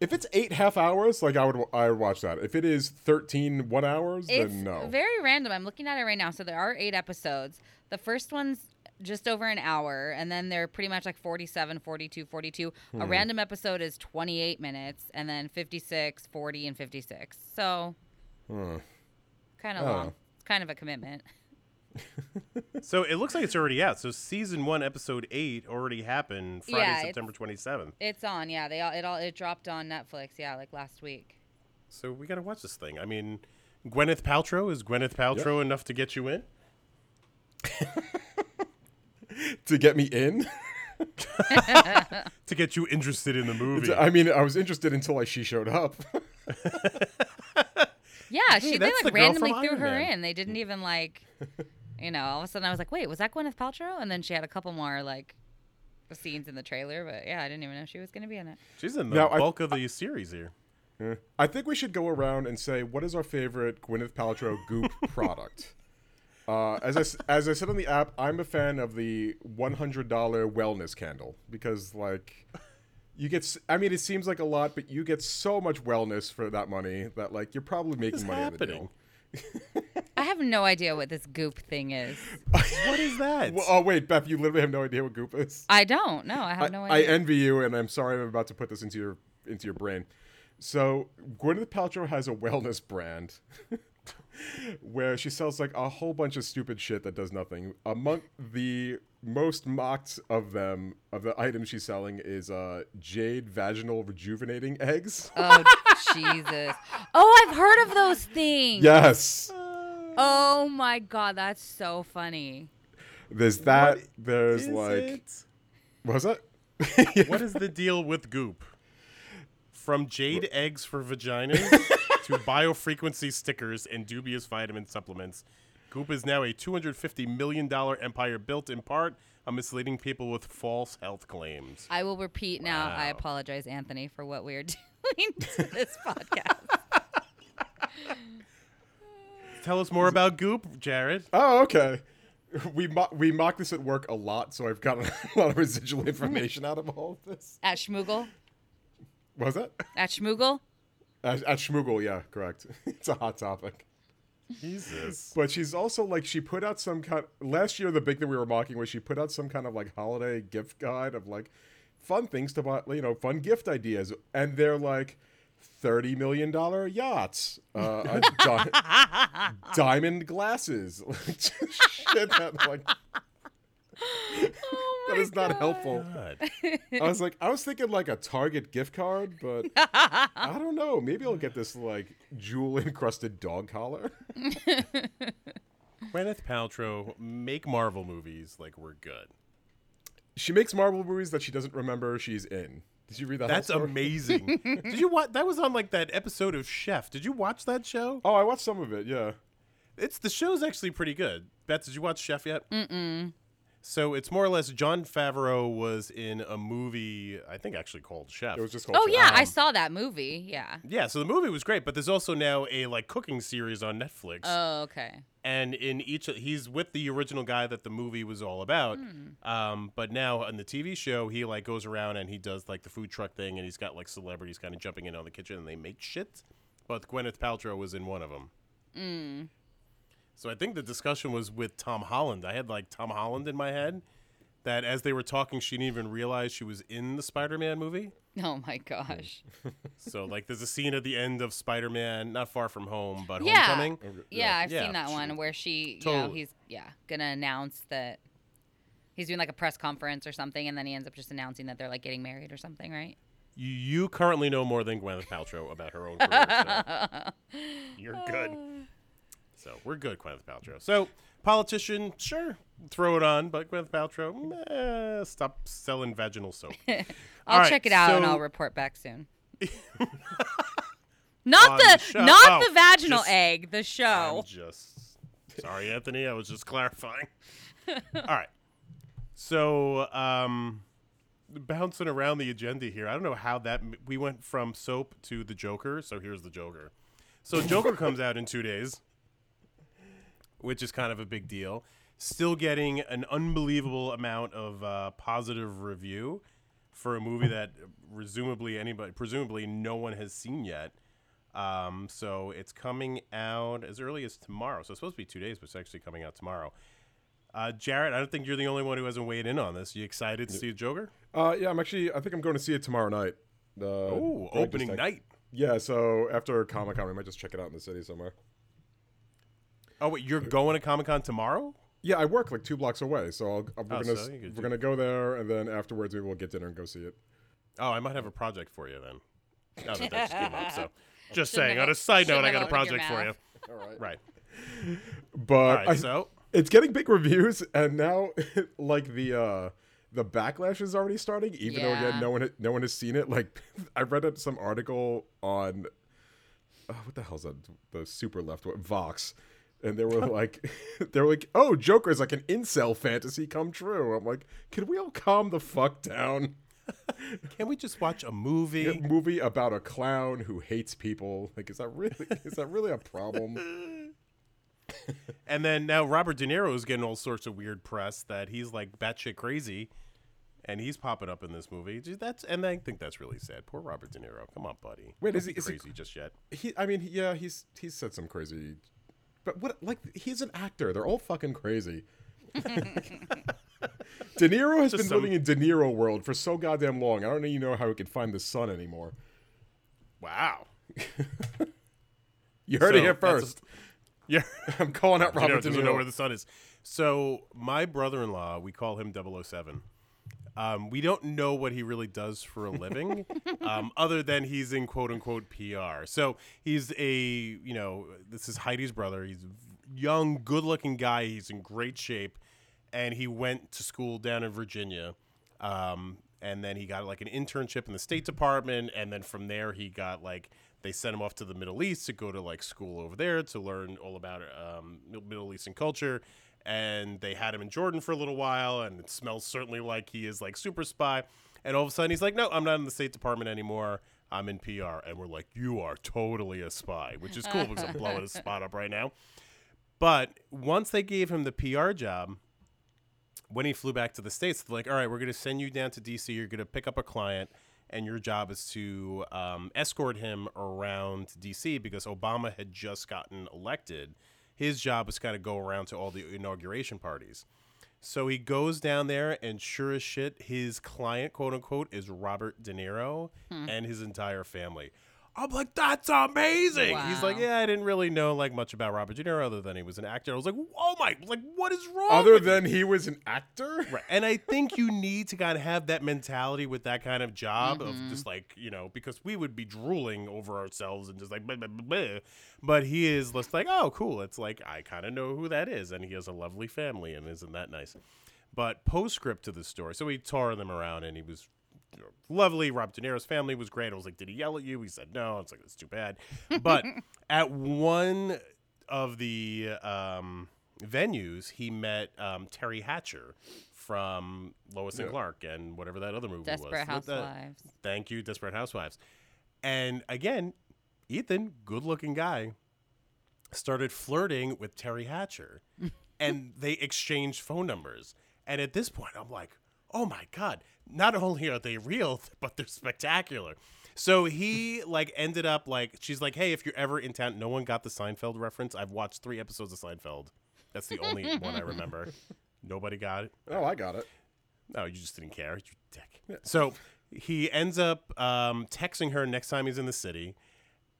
if it's eight half hours, like I would I would watch that. If it is 13 one hours, It's then no. very random. I'm looking at it right now. So there are eight episodes. The first one's just over an hour, and then they're pretty much like 47, 42, 42. Hmm. A random episode is 28 minutes, and then 56, 40, and 56. So Hmm. kind of Oh. long. It's kind of a commitment. So it looks like it's already out. So season one, episode eight, already happened Friday, Yeah, September twenty seventh. It's on, yeah. They all it all it dropped on Netflix, yeah, like last week. So we got to watch this thing. I mean, Gwyneth Paltrow is Gwyneth Paltrow enough to get you in? to get me in. To get you interested in the movie? I mean, I was interested until like she showed up. Yeah, she they that's the like randomly threw Iron her Man. in. They didn't even like, you know. All of a sudden, I was like, "Wait, was that Gwyneth Paltrow?" And then she had a couple more like scenes in the trailer, but yeah, I didn't even know she was gonna be in it. She's in the Now, I- bulk of the series here. I think we should go around and say what is our favorite Gwyneth Paltrow Goop product. Uh, as I s- as I said on the app, I'm a fan of the $100 wellness candle because like you get I mean, it seems like a lot, but you get so much wellness for that money that like you're probably making What's money on the happening? deal. I have no idea what this goop thing is. What is that? Well, oh wait, Beth, you literally have no idea what Goop is. I don't No, I I, have no I idea. I envy you, and I'm sorry I'm about to put this into your into your brain. So Gwyneth Paltrow has a wellness brand where she sells like a whole bunch of stupid shit that does nothing. Among the most mocked of them of the items she's selling is uh, jade vaginal rejuvenating eggs. oh Jesus! Oh, I've heard of those things. yes, Oh my God, that's so funny. there's that. What there's Is like it? what was that? What is the deal with Goop? From jade eggs for vaginas to biofrequency stickers and dubious vitamin supplements, Goop is now a $250 million empire built in part on misleading people with false health claims. I will repeat now. I apologize, Anthony, for what we are doing to this podcast. Tell us more about Goop, Jarrett. Oh, okay. We mo- we mock this at work a lot, so I've gotten a lot of residual information out of all of this. At Schmoogle? What was that? At Schmoogle? At, at Schmoogle, yeah, correct. it's a hot topic. Jesus. But she's also like she put out some kind. Last year, the big thing we were mocking was she put out some kind of like holiday gift guide of like fun things to buy, you know, fun gift ideas, and they're like thirty million dollar yachts, uh, di- diamond glasses, shit that like Oh that is not helpful. God. I was like, I was thinking like a Target gift card, but I don't know. Maybe I'll get this like jewel encrusted dog collar. Gwyneth Paltrow make Marvel movies like we're good. She makes Marvel movies that she doesn't remember she's in. Did you read that? That's amazing. Did you watch? That was on like that episode of Chef. Did you watch that show? Oh, I watched some of it. Yeah. It's the show's actually pretty good. Beth, did you watch Chef yet? Mm-mm. So it's more or less Jon Favreau was in a movie, I think actually called Chef. It was just called. Oh Chef. yeah, I Um, saw that movie. Yeah. yeah, so the movie was great, but there's also now a like cooking series on Netflix. Oh okay. and in each he's with the original guy that the movie was all about Hmm. um, but now on the tv show he like goes around and he does like the food truck thing and he's got like celebrities kind of jumping in on the kitchen and they make shit but gwyneth paltrow was in one of them Mm. So i think the discussion was with tom holland i had like tom holland in my head that as they were talking she didn't even realize she was in the spider-man movie Oh my gosh. so like there's a scene at the end of spider-man not far from home but Yeah. homecoming oh, Yeah, I've Yeah, seen that she- one where she, you know, he's yeah gonna announce that he's doing like a press conference or something, and then he ends up just announcing that they're like getting married or something, right? You, you currently know more than Gwyneth Paltrow about her own career. So you're good. Uh, So we're good, Gwyneth Paltrow. So politician, sure, throw it on, but Gwyneth Paltrow, meh, stop selling vaginal soap. I'll All right, check it out and I'll report back soon. not the, the not Oh, the vaginal just- egg, the I'm show. just sorry, Anthony. I was just clarifying. All right. So, um, bouncing around the agenda here. I don't know how that we went from soap to the Joker. So here's the Joker. So Joker comes out in two days, which is kind of a big deal. Still getting an unbelievable amount of uh, positive review for a movie that presumably anybody, presumably no one has seen yet. Um, so it's coming out as early as tomorrow. So it's supposed to be two days, but it's actually coming out tomorrow. Uh, Jarrett, I don't think you're the only one who hasn't weighed in on this. You excited to see Joker? Uh, yeah, I'm actually. I think I'm going to see it tomorrow night. Uh, Oh, opening night. Yeah, so after Comic Con, we might just check it out in the city somewhere. Oh wait, you're going to Comic Con tomorrow? Yeah, I work like two blocks away, so I'll, uh, we're Oh, gonna so you could we're gonna go there, and then afterwards maybe we'll get dinner and go see it. Oh, I might have a project for you then. Now that that just came up, so just Shouldn't saying. have On a side note, shouldn't I got have a opened your project for you. mouth. All right. Right. But All right. I, so it's getting big reviews, and now like the uh the backlash is already starting, even though Yeah. again no one no one has seen it. Like I read it- some article on uh, what the hell's that? The super left one, Vox. And they were like, they were like, "Oh, Joker is like an incel fantasy come true." I'm like, "Can we all calm the fuck down?" can we just watch a movie? A movie about a clown who hates people. Like, is that really is that really a problem? And then now Robert De Niro is getting all sorts of weird press that he's like batshit crazy, and he's popping up in this movie. That's and I think that's really sad. Poor Robert De Niro. Come on, buddy. Wait, Don't is he- is he- crazy just yet? He, I mean, yeah, he's he's said some crazy, but what like he's an actor. They're all fucking crazy. De Niro has Just been some- living in De Niro world for so goddamn long. I don't even know how he can find the sun anymore. Wow. You heard So, it here that's a- first. Yeah. I'm calling out De Niro Robert De doesn't know where the sun is. So my brother-in-law, we call him 007. Um, we don't know what he really does for a living, um, other than he's in quote unquote PR. So he's a, you know, this is Heidi's brother. He's a young, good-looking guy. He's in great shape, and he went to school down in Virginia. Um, and then he got like an internship in the State Department, and then from there he got like they sent him off to the Middle East to go to like school over there to learn all about um, Middle Eastern culture. And they had him in Jordan for a little while, and it smells certainly like he is like super spy. And all of a sudden, he's like, "No, I'm not in the State Department anymore. I'm in PR." And we're like, "You are totally a spy," which is cool because I'm blowing his spot up right now. But once they gave him the PR job, when he flew back to the states, they're like, "All right, we're going to send you down to DC. You're going to pick up a client, and your job is to um, escort him around DC because Obama had just gotten elected. His job was kind of go around to all the inauguration parties." So he goes down there, and sure as shit, his client, quote unquote, is Robert De Niro hmm. and his entire family. I'm like, that's amazing. He's like, yeah, I didn't really know like much about Robert De Niro other than he was an actor. I was like, oh my, like, what is wrong? Other with you? than he was an actor. Right. And I think you need to kind of have that mentality with that kind of job of Mm-hmm. just like, you know, because we would be drooling over ourselves and just like, blah, blah, blah. but he is just like, oh, cool. It's like, I kind of know who that is. And he has a lovely family and isn't that nice? But postscript to the story. So he tore them around and he was you know, lovely. Rob De Niro's family was great. I was like, did he yell at you? He said no. It's like, that's too bad. But at one of the um, venues, he met um, Teri Hatcher from Lois and Clark and whatever that other movie was. Desperate What the- Thank you, Desperate Housewives. And again, Ethan, good looking guy, started flirting with Teri Hatcher and they exchanged phone numbers. And at this point, I'm like, oh my God, not only are they real, but they're spectacular. So he like ended up like she's like, hey, if you're ever in town, no one got the Seinfeld reference. I've watched three episodes of Seinfeld. That's the only one I remember. Nobody got it. Oh, I got it. No, you just didn't care. You dick. So he ends up um, texting her next time he's in the city,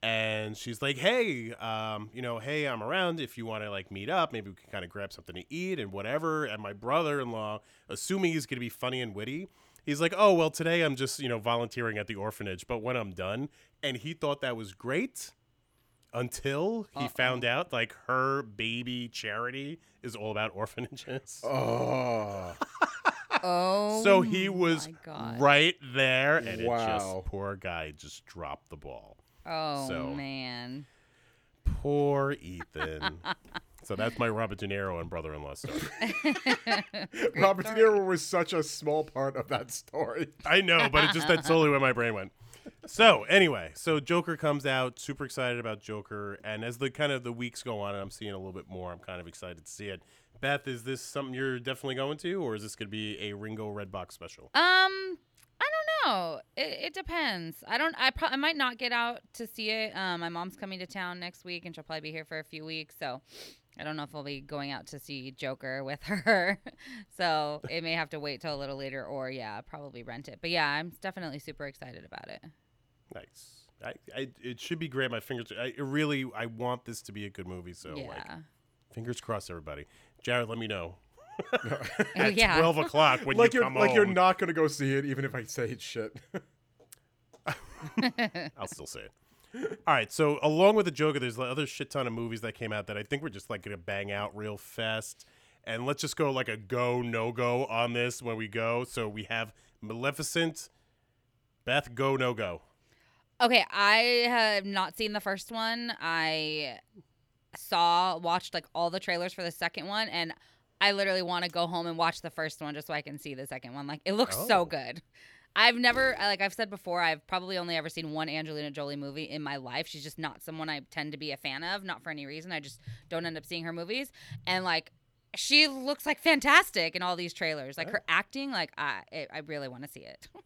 and she's like, "Hey, um, you know, hey, I'm around. If you want to like meet up, maybe we can kind of grab something to eat and whatever." And my brother-in-law, assuming he's gonna be funny and witty, he's like, "Oh, well, today I'm just you know volunteering at the orphanage, but when I'm done," and he thought that was great. Until he found out, like her baby charity is all about orphanages. Oh, Oh. So he oh was right there, and it Wow. just poor guy just dropped the ball. Oh So- man. Poor Ethan. so that's my Robert De Niro and brother-in-law story. Robert De Niro was such a small part of that story. I know, but it just that's totally where my brain went. So anyway, so Joker comes out, super excited about Joker, and as the kind of the weeks go on, and I'm seeing a little bit more, I'm kind of excited to see it. Beth, is this something you're definitely going to, or is this going to be a Ringo Redbox special? Um, I don't know. It, it depends. I don't. I pro- I might not get out to see it. Um, my mom's coming to town next week, and she'll probably be here for a few weeks. So, I don't know if I'll be going out to see Joker with her. so it may have to wait till a little later, or yeah, probably rent it. But yeah, I'm definitely super excited about it. Nice. I, I, it should be great. My fingers. I really. I want this to be a good movie. So yeah. like, fingers crossed, everybody. Jarrett, let me know. At yeah. twelve o'clock when like you you're come like you're not gonna go see it, even if I say it's shit. I'll still say it. All right. So along with the Joker, there's the other shit ton of movies that came out that I think we're just like gonna bang out real fast. And let's just go like a go no go on this when we go. So we have Maleficent. Beth, go no go. Okay, I have not seen the first one. I saw, watched like all the trailers for the second one, and I literally want to go home and watch the first one just so I can see the second one. Like, it looks Oh. so good. I've never, like I've said before, I've probably only ever seen one Angelina Jolie movie in my life. She's just not someone I tend to be a fan of, not for any reason. I just don't end up seeing her movies. And like, she looks like fantastic in all these trailers. Like, her acting, like, I, it, I really want to see it.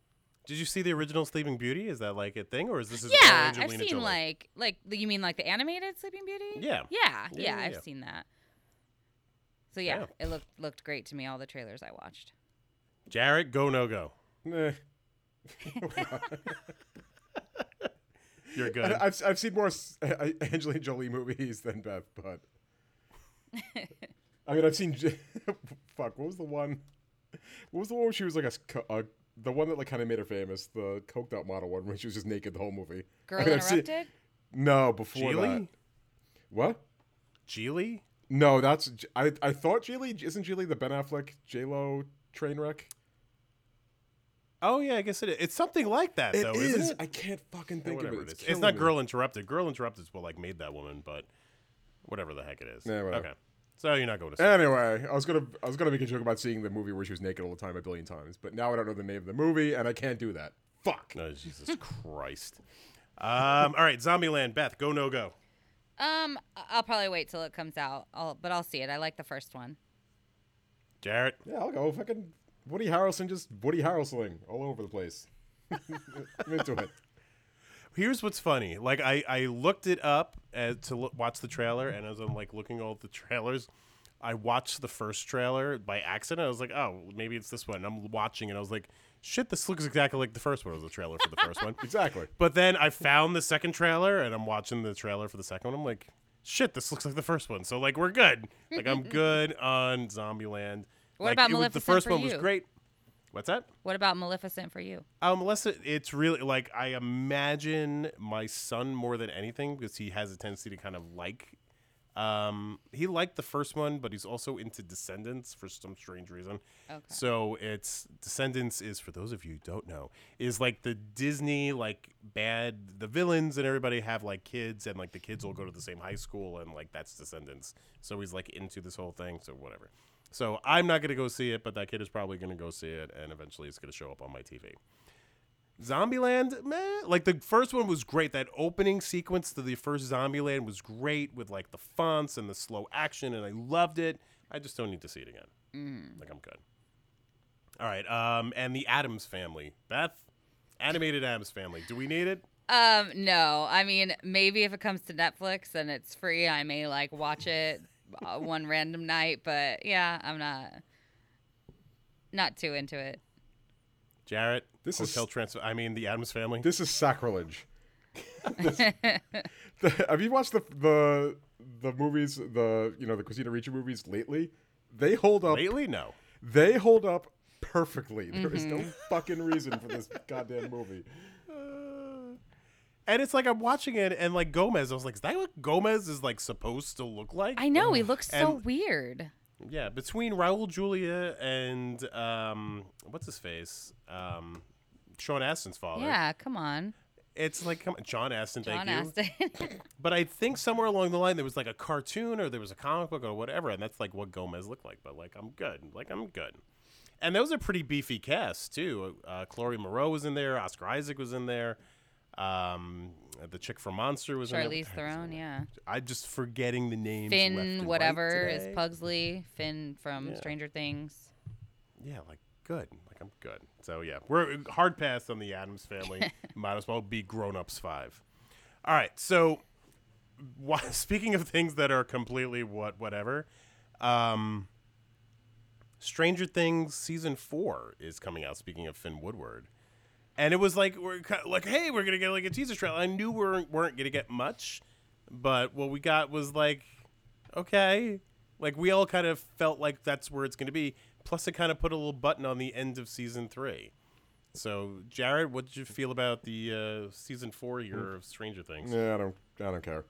Did you see the original Sleeping Beauty? Is that like a thing, or is this is yeah, all I've seen Jolie? like like you mean like the animated Sleeping Beauty? Yeah. Yeah, Yeah, yeah, yeah, I've yeah. seen that. So yeah, Yeah. it looked looked great to me. All the trailers I watched. Jarrett, go no go. Nah. You're good. I- I've, I've seen more Angelina Jolie movies than Beth, but I mean, I've seen. Fuck, what was the one? What was the one where she was like a, s- co- a the one that like kind of made her famous, the coked out model one, where she was just naked the whole movie. Girl I mean, I've seen- no, before that. What? Gigli? No, that's J- I. I thought Gigli isn't Gigli the Ben Affleck J Lo train wreck. Oh yeah, I guess it is. It's something like that though, isn't it? I can't fucking Yeah, think of it. it is. It's killing not me. Girl Interrupted. Girl Interrupted is what like made that woman, but whatever the heck it is. Yeah, whatever. okay. So you're not going to see. it. Anyway, I was gonna I was gonna make a joke about seeing the movie where she was naked all the time a billion times, but now I don't know the name of the movie and I can't do that. Fuck. No, Jesus Christ. Um, all right, Zombieland. Beth, go no go. Um, I- I'll probably wait till it comes out. I'll, but I'll see it. I like the first one. Jarrett. Yeah, I'll go. Fucking Woody Harrelson just Woody Harrelsoning all over the place. I'm into it. Here's what's funny. Like I, I looked it up uh, to look, watch the trailer, and as I'm like looking at all the trailers, I watched the first trailer by accident. I was like, oh, maybe it's this one. And I'm watching, and I was like, shit, this looks exactly like the first one. It was the trailer for the first one. Exactly. But then I found the second trailer, and I'm watching the trailer for the second one. I'm like, shit, this looks like the first one. So like we're good. Like I'm good on Zombieland. What like, about was, the first one was great. What's that? What about Maleficent for you? Um, unless it's really like I imagine my son more than anything because he has a tendency to kind of like Um, he liked the first one, but he's also into Descendants for some strange reason. Okay. So it's Descendants is for those of you who don't know is like the Disney like bad the villains and everybody have like kids and like the kids all go to the same high school and like that's Descendants. So he's like into this whole thing. So whatever. So I'm not gonna go see it, but that kid is probably gonna go see it, and eventually it's gonna show up on my TV. Zombieland, man, like the first one was great. That opening sequence to the first Zombieland was great with like the fonts and the slow action, and I loved it. I just don't need to see it again. Like I'm good. All right, um, and the Addams Family, Beth, animated Addams Family. Do we need it? Um, no. I mean, maybe if it comes to Netflix and it's free, I may like watch it one random night. But yeah, I'm not not too into it. Jarrett, This is- Hotel Transfer. I mean, the Addams Family. This is sacrilege. This- the- have you watched the the the movies, the you know the Christina Ricci movies lately? They hold up. Lately, no. They hold up perfectly. There is no Mm-hmm. fucking reason for this goddamn movie. And it's like I'm watching it, and like Gomez, I was like, is that what Gomez is like supposed to look like? I know he looks so And- weird. Yeah, between Raul Julia and um, what's his face, um, Sean Astin's father. Yeah, come on, it's like come on, John Astin. John thank you. Astin. But I think somewhere along the line there was like a cartoon or there was a comic book or whatever, and that's like what Gomez looked like. But like I'm good, like I'm good. And those are pretty beefy casts too. Uh, Chloe Moretz was in there, Oscar Isaac was in there, um, the chick from Monster was Charlize Theron, yeah. I'm just forgetting the left Finn, and right whatever is. Pugsley. Finn from Yeah. Stranger Things. Yeah, like good. Like I'm good. So yeah, we're hard pass on the Addams family. Might as well be grown ups five. All right. So, wha- speaking of things that are completely what whatever, um, Stranger Things season four is coming out. Speaking of Finn Wolfhard, and it was like we're kind of like, hey, we're gonna get like a teaser trailer. I knew we weren't, weren't gonna get much, but what we got was like, okay, like we all kind of felt like that's where it's gonna be. Plus, it kind of put a little button on the end of season three. So, Jarrett, what did you feel about the uh, season four year of Stranger Things? Yeah, I don't. I don't care.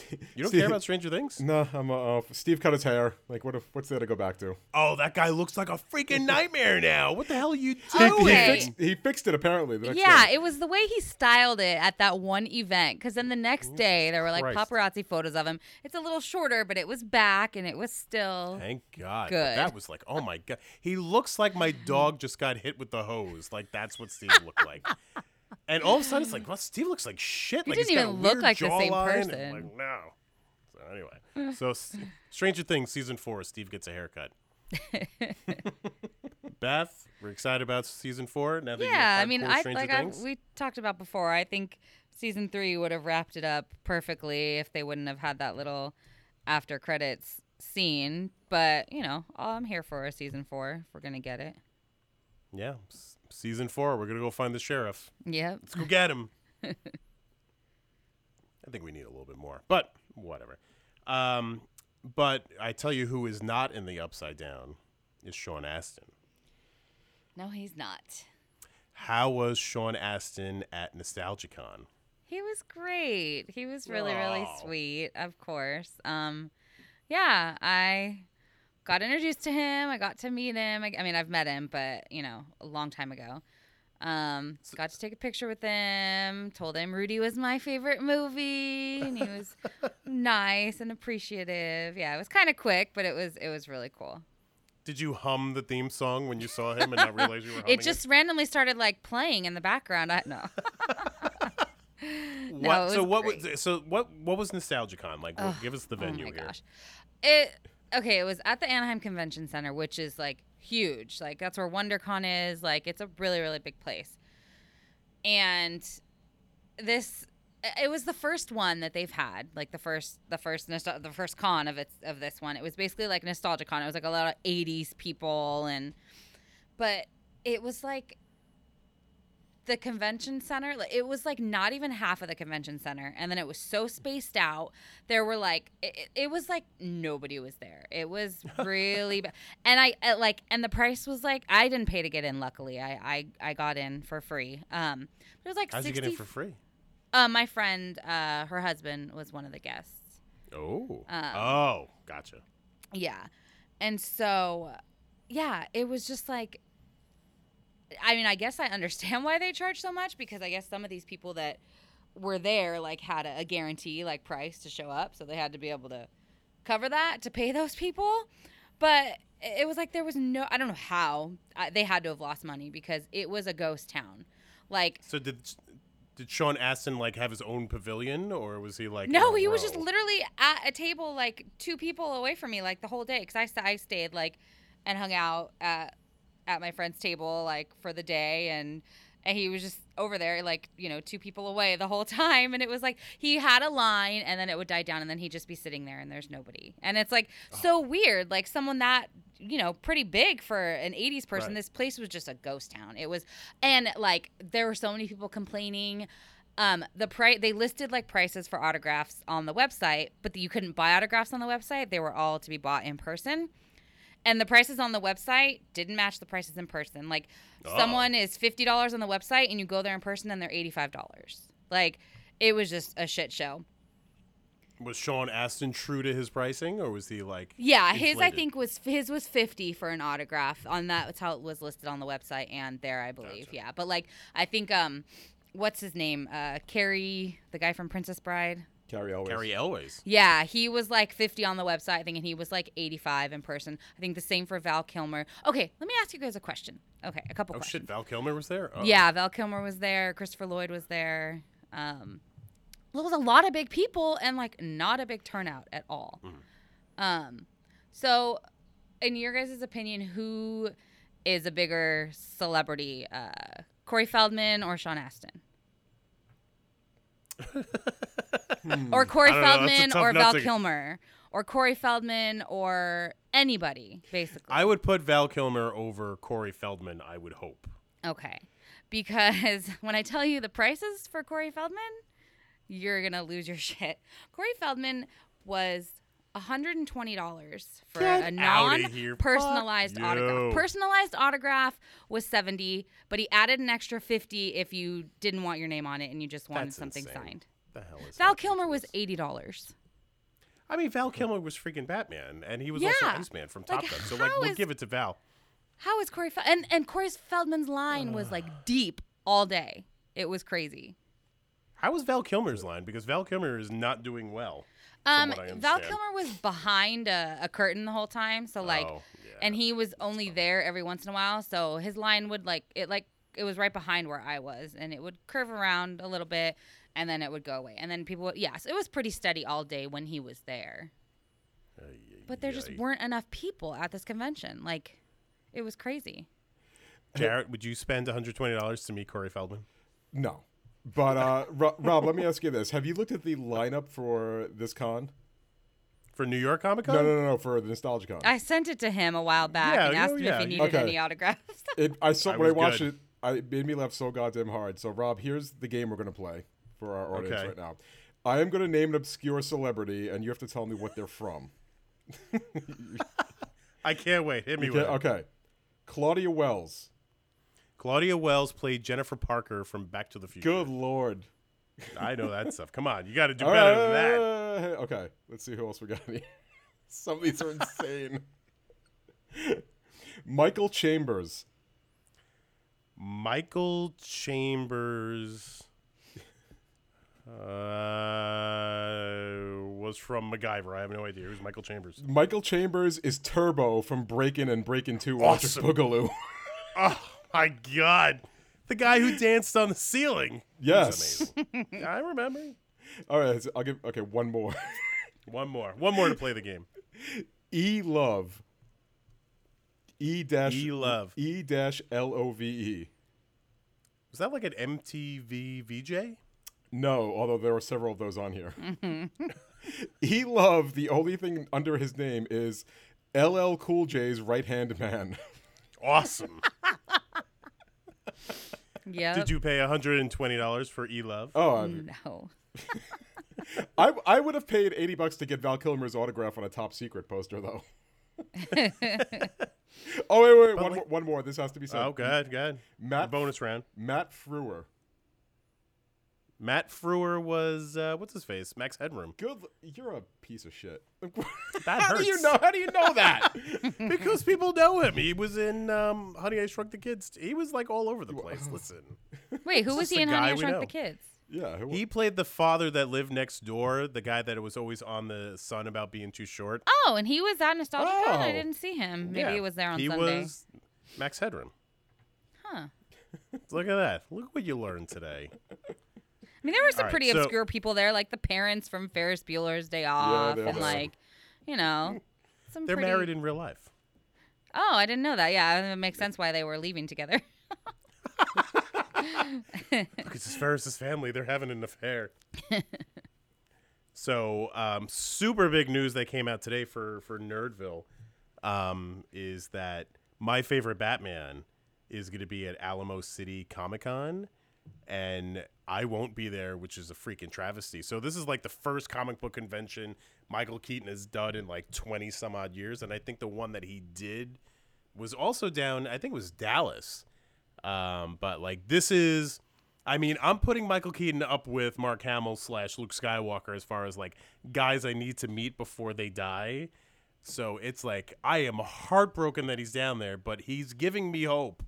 You don't care about Stranger Things? No, I'm. Uh, uh, Steve cut his hair. Like, what? If, what's there to go back to? Oh, that guy looks like a freaking nightmare now. What the hell are you doing? he, Okay. fixed, he fixed it apparently. The next Yeah, day. it was the way he styled it at that one event. Because then the next day there were like Christ. paparazzi photos of him. It's a little shorter, but it was back and it was still. Thank God. Good. That was like, oh my God. He looks like my dog just got hit with the hose. Like, that's what Steve looked like. And all of a sudden, it's like, well, Steve looks like shit. He like, didn't even look like the same and, person. Like, no. So, anyway. So, Stranger Things season four, Steve gets a haircut. Beth, we're excited about season four now that Yeah, I mean, I Stranger like I, we talked about before. I think season three would have wrapped it up perfectly if they wouldn't have had that little after credits scene. But you know, I'm here for a season four if we're gonna get it. yeah, season four, we're going to go find the sheriff. Yep. Let's go get him. I think we need a little bit more, but whatever. Um, but I tell you, who is not in the upside down is Sean Astin. No, he's not. How was Sean Astin at NostalgiaCon? He was great. He was really, really sweet, of course. Um, yeah, I got introduced to him. I got to meet him. I, I mean, I've met him, but you know, a long time ago. Um, got to take a picture with him. Told him Rudy was my favorite movie, and he was nice and appreciative. Yeah, it was kind of quick, but it was it was really cool. Did you hum the theme song when you saw him and not realize you were It just randomly started like playing in the background. I no. What, no, so what great. was so what what was NostalgiaCon like? Ugh, give us the venue oh my here. gosh. It okay, it was at the Anaheim Convention Center, which is like huge. Like that's where WonderCon is. Like it's a really really big place. And this it was the first one that they've had, like the first the first the first con of its of this one. It was basically like nostalgia con. It was like a lot of 80s people and but it was like the convention center it was like not even half of the convention center and then it was so spaced out there were like it, it- was like nobody was there it was really bad and i uh, like and the price was like i didn't pay to get in luckily i i, I got in for free um it was like How'd 60 you get in for free? uh, my friend uh her husband was one of the guests Oh. Um, oh, gotcha. Yeah. And so, yeah, it was just like, I mean, I guess I understand why they charge so much because I guess some of these people that were there like had a, a guarantee like price to show up, so they had to be able to cover that to pay those people. But it was like there was no, I don't know how uh, they had to have lost money because it was a ghost town. Like, So did did Sean Astin like have his own pavilion, or was he like? No, he was just literally at a table like two people away from me like the whole day because I, I stayed like and hung out at at my friend's table like for the day and and he was just over there like you know two people away the whole time and it was like he had a line and then it would die down and then he'd just be sitting there and there's nobody. And it's like so weird like someone that you know pretty big for an 80s person Right. this place was just a ghost town. It was and like there were so many people complaining um the price they listed like prices for autographs on the website but you couldn't buy autographs on the website. They were all to be bought in person and the prices on the website didn't match the prices in person like Oh. someone is $50 on the website and you go there in person and they're $85 like it was just a shit show Was Sean Astin true to his pricing, or was he like? yeah his i think was his was 50 for an autograph on that that's how it was listed on the website and there i believe Gotcha. yeah but like i think um what's his name uh carrie the guy from princess bride Cary Elwes. Gary Elways. Yeah, he was like 50 on the website, I think, and he was like 85 in person. I think the same for Val Kilmer. Okay, let me ask you guys a question. Okay, a couple Oh questions. shit, Val Kilmer was there. Oh. Yeah, Val Kilmer was there. Christopher Lloyd was there. Um, there was a lot of big people and like not a big turnout at all. Um, so, in your guys' opinion, who is a bigger celebrity, uh, Corey Feldman or Sean Astin? Hmm. or Corey I don't know, that's a Feldman or Val to- Kilmer or Corey Feldman or anybody, basically. I would put Val Kilmer over Corey Feldman. I would hope. Okay. Because when I tell you the prices for Corey Feldman, you're going to lose your shit. Corey Feldman was $120 for Get a non personalized autograph. Personalized autograph was 70, but he added an extra 50 if you didn't want your name on it and you just wanted That's something insane. signed. The hell is Val Kilmer was $80. I mean, Val Kilmer was freaking Batman, and he was Yeah. also Iceman from Top Like, Gun. So like, we'll is- give it to Val. How is Corey Fel- and and Corey Feldman's line was like deep all day. It was crazy. How was Val Kilmer's line? Because Val Kilmer is not doing well. Um, Val. Kilmer was behind a, a curtain the whole time, so like, Oh, yeah. and he was only there every once in a while. So his line would like it like it was right behind where I was, and it would curve around a little bit, and then it would go away, and then people would yes, it was pretty steady all day when he was there. But there just Ay, ay. weren't enough people at this convention. Like, it was crazy. Jarrett, would you spend $120 to meet Corey Feldman? No. But uh, Ro- Rob, let me ask you this: Have you looked at the lineup for this con? For New York Comic Con? No, no, no, no, for the Nostalgia Con. I sent it to him a while back Yeah, and asked oh, him yeah, if he needed Okay. any autographs. It, I saw I when I watched good. it. I, it made me laugh so goddamn hard. So, Rob, here's the game we're gonna play for our audience Okay. right now. I am gonna name an obscure celebrity, and you have to tell me what they're from. I can't wait. Hit me Okay, with it. okay. Claudia Wells. Claudia Wells played Jennifer Parker from Back to the Future. Good lord. I know that stuff. Come on, you got to do All better right, than that. Okay, let's see who else we got here. Some of these are insane. Michael Chambers. Michael Chambers uh, was from MacGyver. I have no idea. Who's Michael Chambers? Michael Chambers is Turbo from Breakin' and Breakin' 2 Electric Awesome. Boogaloo. Oh my God, the guy who danced on the ceiling. Yes. amazing. I remember. All right, so I'll give okay, one more. One more, one more to play the game. E Love. E dash E Love. E dash L O V E. Was that like an MTV VJ? No, although there were several of those on here. Mm-hmm. e Love, the only thing under his name is LL Cool J's right hand man. Awesome. Yeah. Did you pay $120 for E Love? Oh, I, No. I, I would have paid 80 bucks to get Val Kilmer's autograph on a top secret poster, though. oh, wait, wait, But one, like- more, one more. This has to be said. Oh, good, good. Matt, Bonus round. Matt Frewer. Matt Frewer was uh, what's his face? Max Headroom. Good. You're a piece of shit. That How do you know? How do you know that? because people know him. He was in um, Honey I Shrunk the Kids. He was like all over the place. Listen, Wait, who was he in Honey I Shrunk the Kids? yeah. Who, he played the father that lived next door, the guy that was always on the son about being too short. Oh, and he was at Nostalgia Con? I Oh. didn't see him. Maybe Yeah. he was there on he Sunday. was Max Headroom. Huh. Look at that. Look what you learned today. I mean, there were some pretty so- obscure people there, like the parents from Ferris Bueller's Day Off, and like, you know, some. They're pretty... married in real life. Oh, I didn't know that. Yeah, it makes sense why they were leaving together. Because it's Ferris's family. They're having an affair. so, um, super big news that came out today for for Nerdville um, is that my favorite Batman is going to be at Alamo City Comic Con, and I won't be there, which is a freaking travesty. So this is like the first comic book convention Michael Keaton has done in like twenty some odd years, and I think the one that he did was also down. I think it was Dallas. Um, but like this is, I mean, I'm putting Michael Keaton up with Mark Hamill slash Luke Skywalker as far as like guys I need to meet before they die. So it's like I am heartbroken that he's down there, but he's giving me hope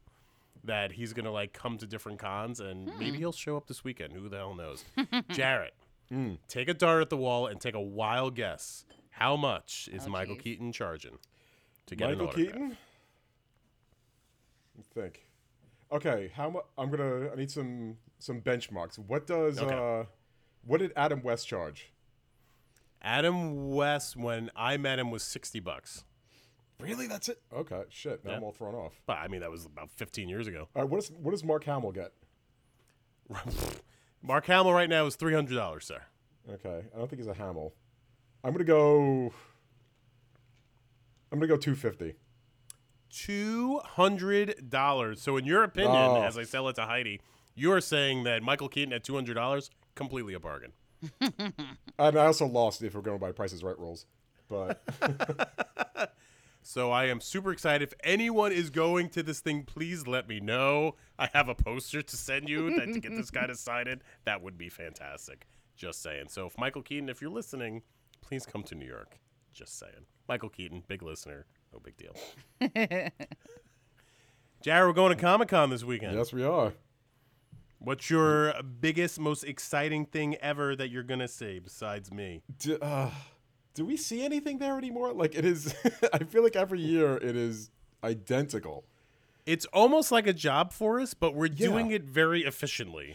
that he's gonna like come to different cons and maybe he'll show up this weekend. Who the hell knows? Jarrett, take a dart at the wall and take a wild guess. How much is Oh, Michael geez. Keaton charging to get Michael an autograph? Keaton. Let me think. Okay, how much? I'm gonna. I need some some benchmarks. What does Okay. uh, what did Adam West charge? Adam West, when I met him, was sixty bucks. Really? That's it? Okay. Shit. Now Yeah. I'm all thrown off. But I mean, that was about 15 years ago. All right. What does what does Mark Hamill get? Mark Hamill right now is $300, sir. Okay. I don't think he's a Hamill. I'm gonna go. I'm gonna go 250. $200. So, in your opinion, Oh. as I sell it to Heidi, you are saying that Michael Keaton at $200, completely a bargain. And I also lost if we're going by Prices Right rules. But So, I am super excited. If anyone is going to this thing, please let me know. I have a poster to send you that to get this guy to sign it. That would be fantastic. Just saying. So, if Michael Keaton, if you're listening, please come to New York. Just saying. Michael Keaton, big listener. No big deal. Jarrett, we're going to Comic Con this weekend. yes, we are. What's your biggest, most exciting thing ever that you're gonna see besides me? Do, uh, do we see anything there anymore? Like it is. I feel like every year it is identical. It's almost like a job for us, but we're Yeah. doing it very efficiently.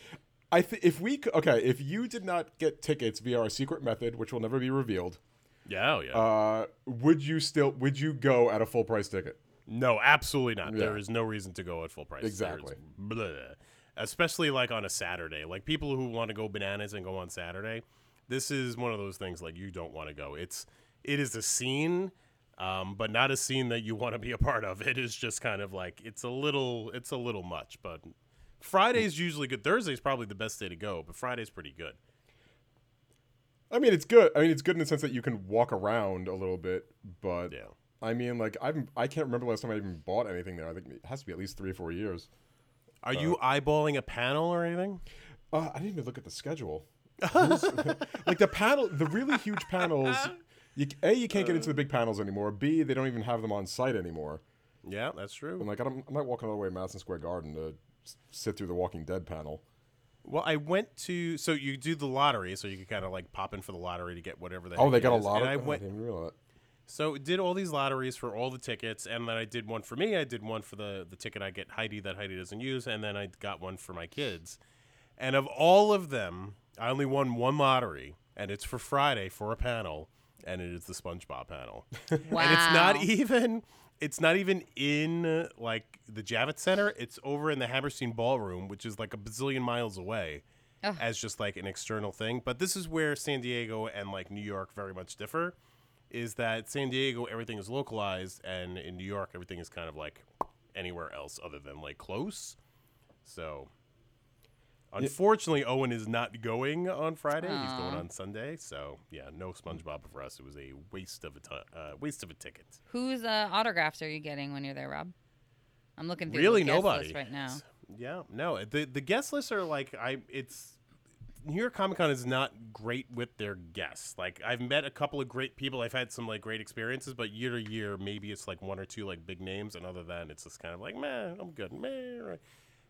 I think if we okay, if you did not get tickets via our secret method, which will never be revealed, Yeah, oh yeah. uh, would you still would you go at a full price ticket? no, absolutely not. There Yeah. is no reason to go at full price. Exactly. Especially like on a Saturday. Like people who want to go bananas and go on Saturday. This is one of those things like you don't want to go. It's it is a scene, um, but not a scene that you want to be a part of. It is just kind of like it's a little it's a little much. But Friday's usually good. Thursday's probably the best day to go, but Friday's pretty good. I mean, it's good. I mean, it's good in the sense that you can walk around a little bit, but Yeah. I mean, like I've I can't remember the last time I even bought anything there. I think it has to be at least three or four years. Are you eyeballing a panel or anything? Uh, I didn't even look at the schedule. Like the panel, the really huge panels. You, a, you can't get into the big panels anymore. B, they don't even have them on site anymore. Yeah, that's true. I'm like, I I'm not walking all the way to Madison Square Garden to sit through the Walking Dead panel. Well, I went to so you do the lottery, so you can kind of like pop in for the lottery to get whatever the Oh, they it got a is. lot And of. I oh, went I didn't even realize so did all these lotteries for all the tickets, and then I did one for me. I did one for the the ticket I get Heidi that Heidi doesn't use, and then I got one for my kids. And of all of them, I only won one lottery, and it's for Friday for a panel, and it is the SpongeBob panel. Wow. And it's not even it's not even in like the Javits Center. It's over in the Hammerstein Ballroom, which is like a bazillion miles away, Ugh. as just like an external thing. But this is where San Diego and like New York very much differ. Is that San Diego everything is localized, and in New York everything is kind of like anywhere else other than like close. So. Unfortunately, Owen is not going on Friday. He's going on Sunday. So yeah, no SpongeBob for us. It was a waste of a ti- uh, waste of a ticket. Whose uh, autographs are you getting when you're there, Rob? I'm looking through really the nobody list right now. yeah no the the guest lists are like i it's New York Comic Con is not great with their guests. Like I've met a couple of great people. I've had some like great experiences, but year to year, maybe it's like one or two like big names, and other than it's just kind of like, man, I'm good, man.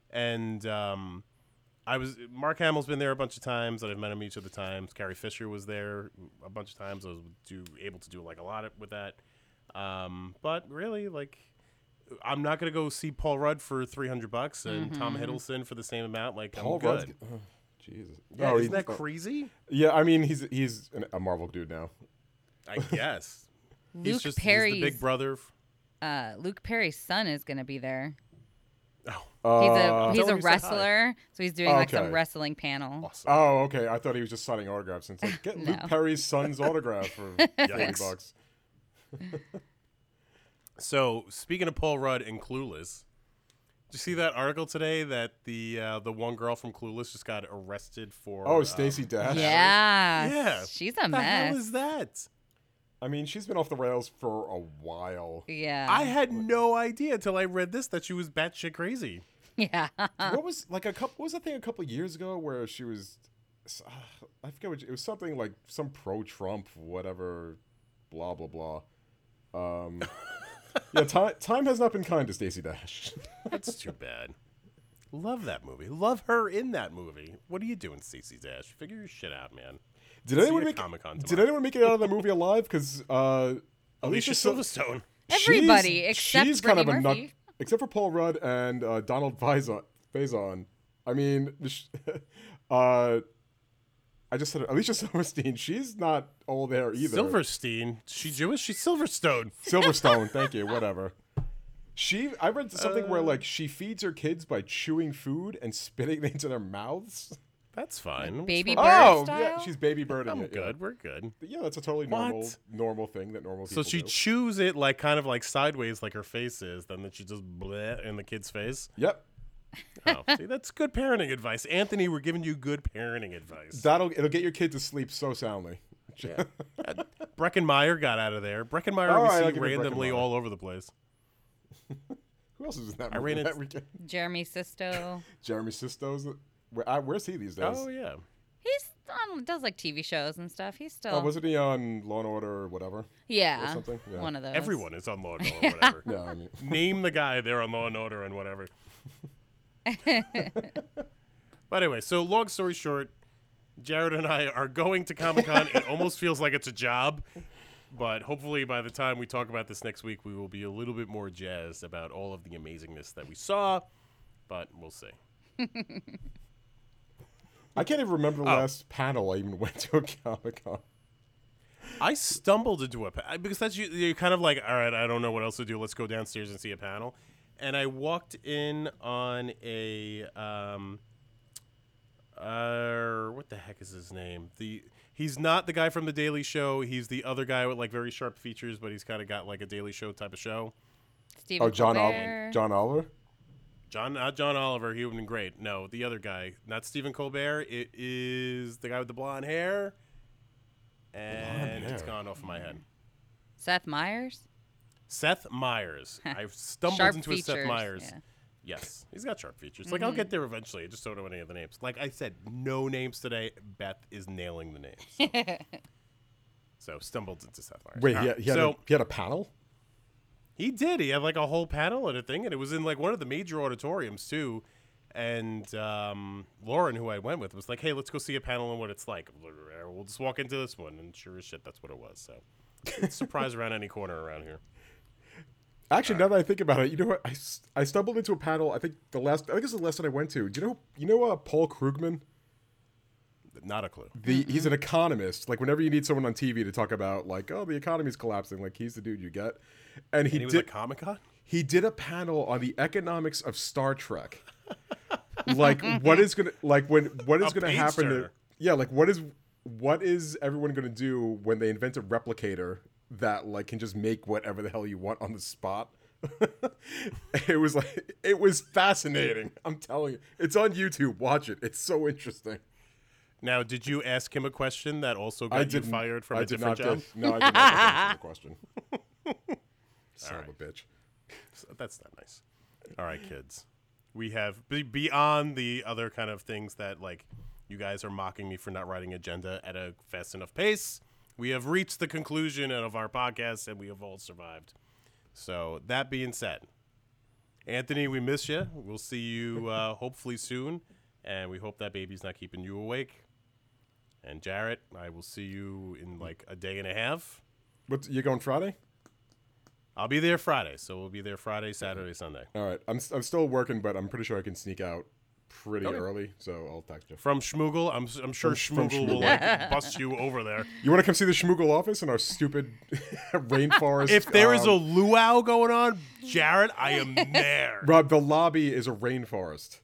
And um, I was Mark Hamill's been there a bunch of times, and I've met him each of the times. Carrie Fisher was there a bunch of times. I was do able to do like a lot of, with that. Um, but really, like, I'm not gonna go see Paul Rudd for 300 bucks and Tom Hiddleston for the same amount. Like, Paul I'm good. Rudd's- oh, Jesus. Yeah, Oh, isn't he- that oh, crazy? Yeah, I mean he's he's an, a Marvel dude now. I guess. he's Luke just he's the big brother. uh, Luke Perry's son is going to be there. Oh, He's a Uh, he's a him said hi. wrestler, so he's doing like some wrestling panel. awesome. Oh, okay. I thought he was just signing autographs. And it's like, get No. Luke Perry's son's autograph for forty Yikes. bucks. So speaking of Paul Rudd and Clueless, did you see that article today that the uh, the one girl from Clueless just got arrested for? Oh, um, Stacey Dash. Yeah, Yeah. she's a What the hell mess. is that? I mean, she's been off the rails for a while. yeah, I had no idea until I read this that she was batshit crazy. yeah. what was like a couple? What was that thing a couple years ago where she was? Uh, I forget what it was. Something like some pro-Trump, whatever, blah blah blah. Um, yeah, time time has not been kind to Stacey Dash. That's too bad. Love that movie. Love her in that movie. What are you doing, Stacey Dash? Figure your shit out, man. Did See anyone make Comic-Con Did tomorrow. anyone make it out of the movie alive? Because uh, Alicia Sil- Silverstone. Everybody she's- except she's kind of a nut, except for Paul Rudd and uh, Donald Faison. Faison. I mean, uh, I just said. Alicia Silverstein. She's not all there either. Silverstein. She Jewish? She's Silverstone. Silverstone. thank you. Whatever. She. I read something Uh. where like she feeds her kids by chewing food and spitting it into their mouths. That's fine. What's Baby wrong- bird oh, style? yeah. She's baby birding I'm it. yeah. good. We're good. Yeah, that's a totally normal What? normal thing that normal So she do. chews it like kind of like sideways, like her face is. Then that she just bleh in the kid's face. Yep. Oh, see, that's good parenting advice, Anthony. We're giving you good parenting advice. That'll it'll get your kid to sleep so soundly. Uh, Breckin Meyer got out of there. Breckin Meyer All oh, we right, I'll see you randomly Breckin Meyer. all over the place. Who else is in that I movie? ran that into- weekend? Jeremy Sisto. Jeremy Sisto's. Where, uh, where's he these days? Oh yeah. He's on does like TV shows and stuff. He's still Oh, wasn't he on Law and Order or whatever? yeah, Or something? Yeah. one of those. Everyone is on Law and Order, or whatever. Yeah, I mean, Name the guy there on Law and Order and whatever. but anyway, so long story short, Jarrett and I are going to Comic Con. it almost feels like it's a job, but hopefully by the time we talk about this next week, we will be a little bit more jazzed about all of the amazingness that we saw. But we'll see. I can't even remember the Oh. last panel I even went to a Comic Con. I stumbled into a pa- because that's you, you're kind of like, all right, I don't know what else to do. Let's go downstairs and see a panel. And I walked in on a um, uh, what the heck is his name? The he's not the guy from the Daily Show. He's the other guy with like very sharp features, but he's kind of got like a Daily Show type of show. Stephen Oh, John Oliver. John Oliver. John, not John Oliver. He would have been great. No, the other guy, not Stephen Colbert. It is the guy with the blonde hair. And it's hair. gone off my head. Seth Meyers. Seth Meyers. I've stumbled Sharp into a Seth features, Meyers. yeah. Yes, he's got sharp features. Like I'll mm-hmm. get there eventually. I just don't know any of the names. Like I said, no names today. Beth is nailing the names. so stumbled into Seth Meyers. Wait, All he had, he, had so a, he had a panel. He did. He had like a whole panel and a thing, and it was in like one of the major auditoriums too. And um, Lauren, who I went with, was like, "Hey, let's go see a panel and what it's like." We'll just walk into this one, and sure as shit, that's what it was. So, it's surprise around any corner around here. Actually, now that I think about it, you know what? I, I stumbled into a panel. I think the last. I think it's the last one I went to. Do you know? You know uh, Paul Krugman? Not a clue. The he's an economist. Like whenever you need someone on TV to talk about like, oh, the economy's collapsing, like he's the dude you get. And he, And he was did Comic Con. he did a panel on the economics of Star Trek. like what is gonna like when what is A gonna happen to yeah like what is what is everyone gonna do when they invent a replicator that like can just make whatever the hell you want on the spot it was like it was fascinating i'm telling you it's on youtube watch it it's so interesting Now, did you ask him a question that also got you fired from I a different job? get, no i did not ask him a question son of a bitch So That's not nice. All right, kids. We have be- beyond the other kind of things that like You guys are mocking me for not writing agenda at a fast enough pace. We have reached the conclusion of our podcast and we have all survived. So, that being said, Anthony, we miss you. We'll see you uh, hopefully soon. And we hope that baby's not keeping you awake. And Jarrett, I will see you in like a day and a half. What you going Friday? I'll be there Friday. So we'll be there Friday, Saturday, Sunday. All right. I'm I'm still working, but I'm pretty sure I can sneak out pretty Okay. early. So I'll text you. From Schmoogle, I'm, I'm sure From- Schmoogle will like bust you over there. You want to come see the Schmoogle office in our stupid rainforest? If there is a um, luau going on, Jarrett, I am there. Rob, the lobby is a rainforest.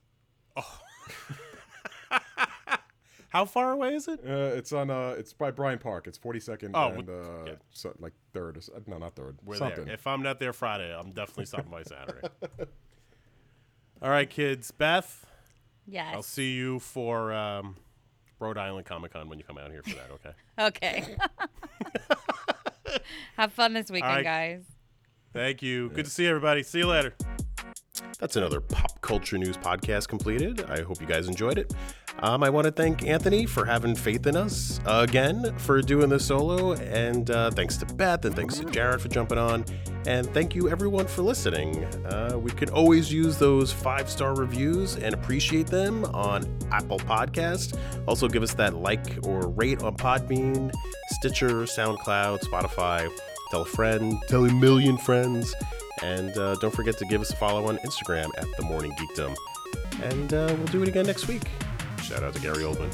How far away is it? Uh, it's on. Uh, it's by Bryant Park. It's 42nd Oh, and uh, yeah. so, like third. or No, not third. We're something. there. If I'm not there Friday, I'm definitely stopping by Saturday. All right, kids. Beth, Yes. I'll see you for um, Rhode Island Comic Con when you come out here for that, okay? Okay. Have fun this weekend, right. guys. Thank you. Good to see everybody. See you later. That's another pop culture news podcast completed. I hope you guys enjoyed it. Um, I want to thank Anthony for having faith in us again for doing this solo, and uh, thanks to Beth and thanks to Jarrett for jumping on, and thank you everyone for listening. Uh, we can always use those five star reviews and appreciate them on Apple Podcast. Also, give us that like or rate on Podbean, Stitcher, SoundCloud, Spotify. Tell a friend, tell a million friends. And uh, don't forget to give us a follow on Instagram at The Morning Geekdom. And uh, we'll do it again next week. Shout out to Gary Oldman.